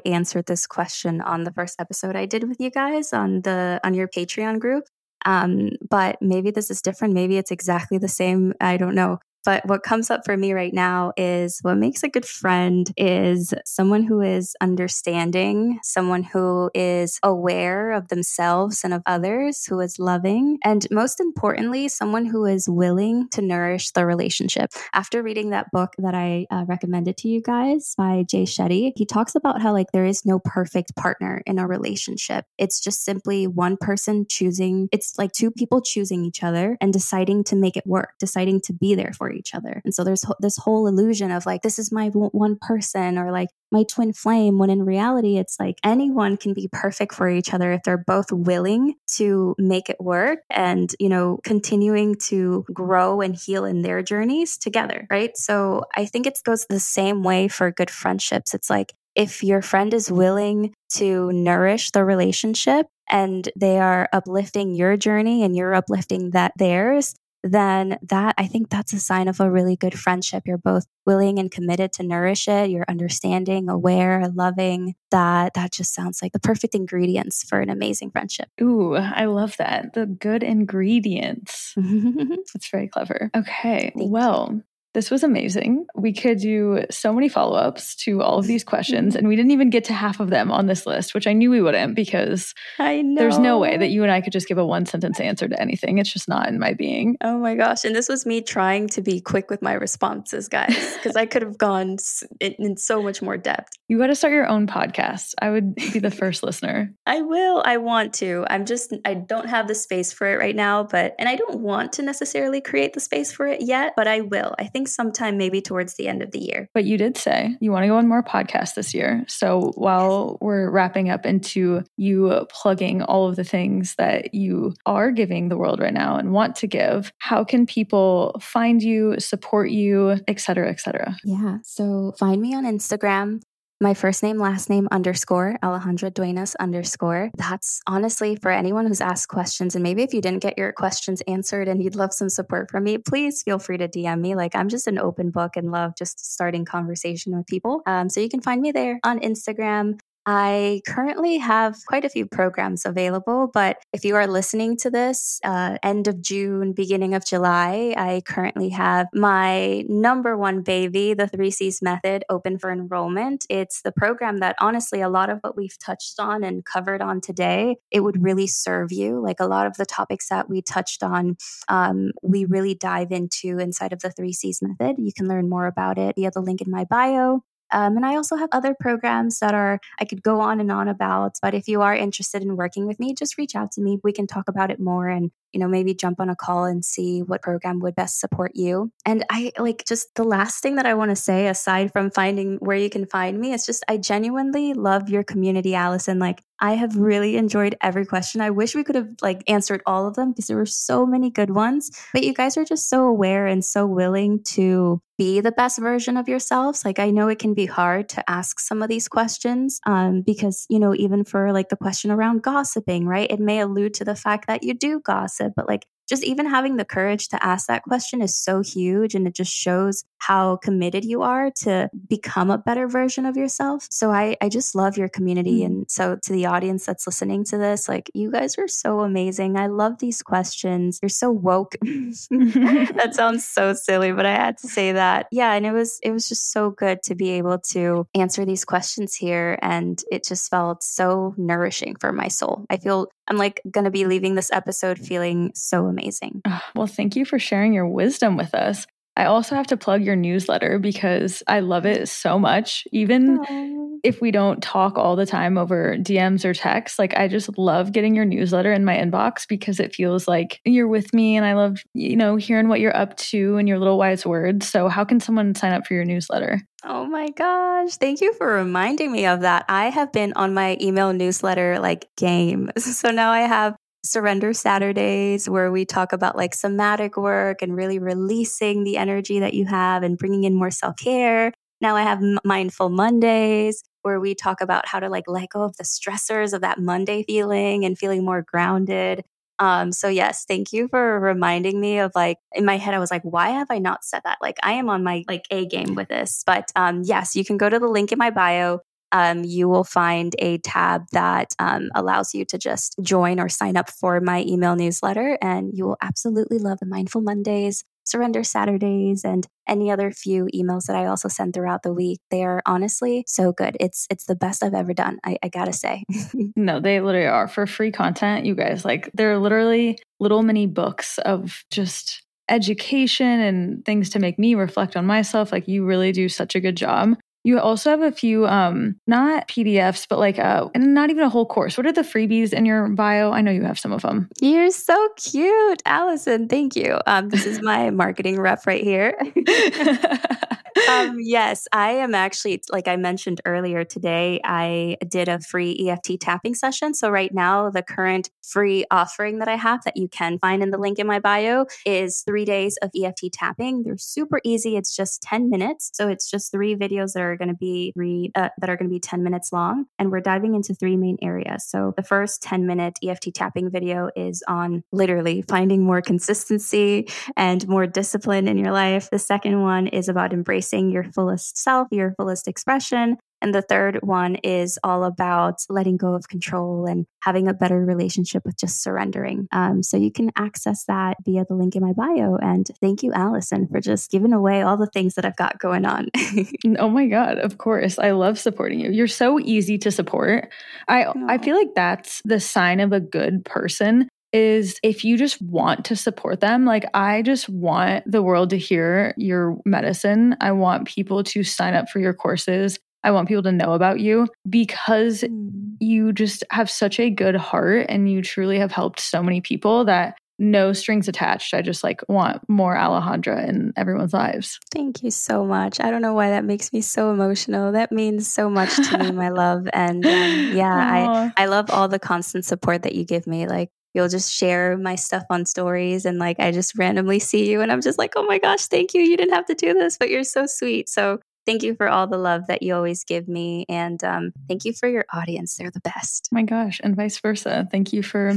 answered this question on the first episode I did with you guys on the on your Patreon group. Um, but maybe this is different. Maybe it's exactly the same. I don't know. But what comes up for me right now is what makes a good friend is someone who is understanding, someone who is aware of themselves and of others, who is loving, and most importantly, someone who is willing to nourish the relationship. After reading that book that I uh, recommended to you guys by Jay Shetty, he talks about how like there is no perfect partner in a relationship. It's just simply one person choosing, it's like two people choosing each other and deciding to make it work, deciding to be there for each other. And so there's ho- this whole illusion of like, this is my w- one person or like my twin flame, when in reality, it's like anyone can be perfect for each other if they're both willing to make it work and, you know, continuing to grow and heal in their journeys together. Right. So I think it goes the same way for good friendships. It's like, if your friend is willing to nourish the relationship and they are uplifting your journey and you're uplifting that theirs, then that I think that's a sign of a really good friendship. You're both willing and committed to nourish it. You're understanding, aware, loving. That that just sounds like the perfect ingredients for an amazing friendship. Ooh, I love that. The good ingredients. *laughs* That's very clever. Okay. Thank well, you. This was amazing. We could do so many follow ups to all of these questions, mm-hmm. and we didn't even get to half of them on this list, which I knew we wouldn't because I know. there's no way that you and I could just give a one sentence answer to anything. It's just not in my being. Oh my gosh. And this was me trying to be quick with my responses, guys, *laughs* because I could have gone in, in so much more depth. You got to start your own podcast. I would be the first listener. *laughs* I will. I want to. I'm just, I don't have the space for it right now, but, and I don't want to necessarily create the space for it yet, but I will. I think sometime maybe towards the end of the year. But you did say you want to go on more podcasts this year. So while we're wrapping up into you plugging all of the things that you are giving the world right now and want to give, how can people find you, support you, et cetera, et cetera? Yeah. So find me on Instagram my first name, last name underscore Alejandra Duenas underscore. That's honestly for anyone who's asked questions. And maybe if you didn't get your questions answered and you'd love some support from me, please feel free to DM me. Like I'm just an open book and love just starting conversation with people. Um, so you can find me there on Instagram. I currently have quite a few programs available, but if you are listening to this uh, end of June, beginning of July, I currently have my number one baby, the Three C's Method, open for enrollment. It's the program that honestly, a lot of what we've touched on and covered on today, it would really serve you. Like a lot of the topics that we touched on, um, we really dive into inside of the Three C's Method. You can learn more about it via the link in my bio. Um, and I also have other programs that are, I could go on and on about. But if you are interested in working with me, just reach out to me. We can talk about it more and you know, maybe jump on a call and see what program would best support you. And I like just the last thing that I want to say, aside from finding where you can find me, is just I genuinely love your community, Allison. Like, I have really enjoyed every question. I wish we could have like answered all of them because there were so many good ones. But you guys are just so aware and so willing to be the best version of yourselves. Like I know it can be hard to ask some of these questions um, because you know even for like the question around gossiping, right? It may allude to the fact that you do gossip but like just even having the courage to ask that question is so huge and it just shows how committed you are to become a better version of yourself. So i i just love your community mm-hmm. and so to the audience that's listening to this like you guys are so amazing. I love these questions. You're so woke. *laughs* That sounds so silly but i had to say that. Yeah and it was it was just so good to be able to answer these questions here and it just felt so nourishing for my soul. I feel i'm like gonna be leaving this episode feeling so amazing. Ah, well, thank you for sharing your wisdom with us. I also have to plug your newsletter because I love it so much. Even Aww. if we don't talk all the time over DMs or texts, like I just love getting your newsletter in my inbox because it feels like you're with me and I love, you know, hearing what you're up to and your little wise words. So, how can someone sign up for your newsletter? Oh my gosh. Thank you for reminding me of that. I have been on my email newsletter like game. *laughs* So now I have Surrender Saturdays, where we talk about like somatic work and really releasing the energy that you have and bringing in more self care. Now I have Mindful Mondays, where we talk about how to like let go of the stressors of that Monday feeling and feeling more grounded. Um, so yes, thank you for reminding me of like in my head, I was like, why have I not said that? Like I am on my like A game with this. But um, yes, you can go to the link in my bio um, you will find a tab that um, allows you to just join or sign up for my email newsletter. And you will absolutely love the Mindful Mondays, Surrender Saturdays, and any other few emails that I also send throughout the week. They are honestly so good. It's it's the best I've ever done. I, I gotta say. *laughs* no, they literally are for free content. You guys like they're literally little mini books of just education and things to make me reflect on myself. Like you really do such a good job. You also have a few, um, not PDFs, but like, uh, and not even a whole course. What are the freebies in your bio? I know you have some of them. You're so cute, Allison. Thank you. Um, this is my *laughs* marketing rep right here. *laughs* *laughs* um, yes, I am actually, like I mentioned earlier today, I did a free EFT tapping session. So, right now, the current free offering that I have that you can find in the link in my bio is three days of EFT tapping. They're super easy. It's just 10 minutes. So, it's just three videos that are going to be three, uh, that are going to be 10 minutes long. And we're diving into three main areas. So, the first 10 minute EFT tapping video is on literally finding more consistency and more discipline in your life. The second one is about embracing your fullest self, your fullest expression. And the third one is all about letting go of control and having a better relationship with just surrendering. Um, so you can access that via the link in my bio. And thank you, Allison, for just giving away all the things that I've got going on. *laughs* oh my God, of course. I love supporting you. You're so easy to support. I, I feel like that's the sign of a good person is if you just want to support them, like I just want the world to hear your medicine. I want people to sign up for your courses. I want people to know about you because mm. you just have such a good heart and you truly have helped so many people that no strings attached. I just like want more Alejandra in everyone's lives. Thank you so much. I don't know why that makes me so emotional. That means so much to me, my *laughs* love. And um, yeah, I I love all the constant support that you give me. Like you'll just share my stuff on stories and like I just randomly see you and I'm just like, "Oh my gosh, thank you. You didn't have to do this, but you're so sweet." So, thank you for all the love that you always give me and um, thank you for your audience. They're the best. Oh my gosh, and vice versa. Thank you for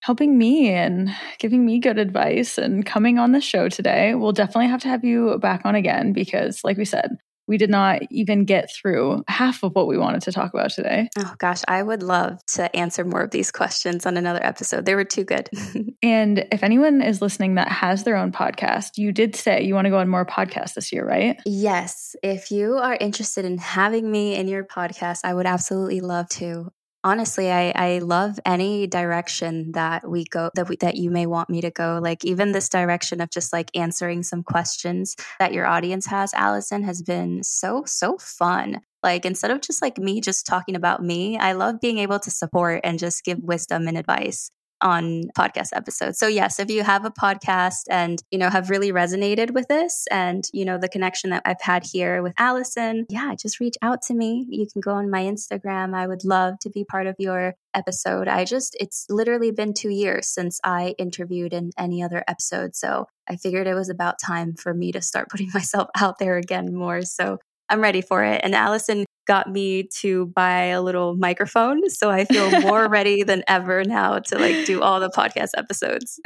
helping me and giving me good advice and coming on the show today. We'll definitely have to have you back on again because like we said, we did not even get through half of what we wanted to talk about today. Oh gosh, I would love to answer more of these questions on another episode. They were too good. *laughs* and if anyone is listening that has their own podcast, you did say you want to go on more podcasts this year, right? Yes. If you are interested in having me in your podcast, I would absolutely love to honestly I, I love any direction that we go that we, that you may want me to go. Like even this direction of just like answering some questions that your audience has allison has been so so fun. Like instead of just like me just talking about me i love being able to support and just give wisdom and advice on podcast episodes. So yes, if you have a podcast and, you know, have really resonated with this and, you know, the connection that I've had here with Allison, yeah, just reach out to me. You can go on my Instagram. I would love to be part of your episode. I just, it's literally been two years since I interviewed in any other episode. So I figured it was about time for me to start *laughs* putting myself out there again more. So I'm ready for it. And Allison got me to buy a little microphone. So I feel more *laughs* ready than ever now to like do all the podcast episodes.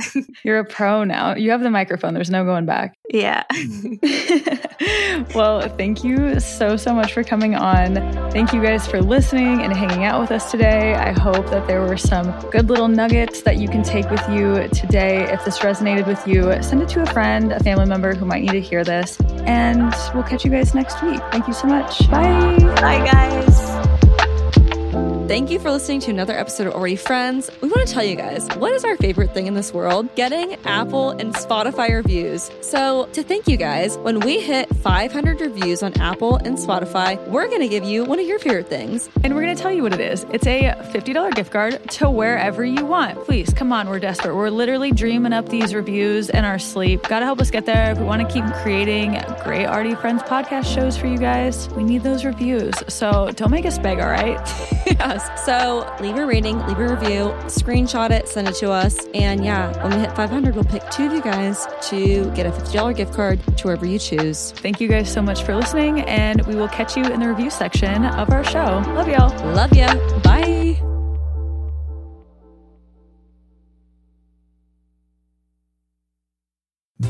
You're a pro now. You have the microphone. There's no going back. Yeah. *laughs* *laughs* well, thank you so, so much for coming on. Thank you guys for listening and hanging out with us today. I hope that there were some good little nuggets that you can take with you today. If this resonated with you, send it to a friend, a family member who might need to hear this. And we'll catch you guys next week. Thank you so much. Bye. Bye, guys. Thank you for listening to another episode of Already Friends. We want to tell you guys what is our favorite thing in this world? Getting Apple and Spotify reviews. So, to thank you guys, when we hit 500 reviews on Apple and Spotify, we're going to give you one of your favorite things. And we're going to tell you what it is it's a $50 gift card to wherever you want. Please, come on, we're desperate. We're literally dreaming up these reviews in our sleep. Got to help us get there. If we want to keep creating great Already Friends podcast shows for you guys, we need those reviews. So, don't make us beg, all right? *laughs* So leave a rating, leave a review, screenshot it, send it to us. And yeah, when we hit 500, we'll pick two of you guys to get a $50 gift card to wherever you choose. Thank you guys so much for listening. And we will catch you in the review section of our show. Love y'all. Love ya. Bye.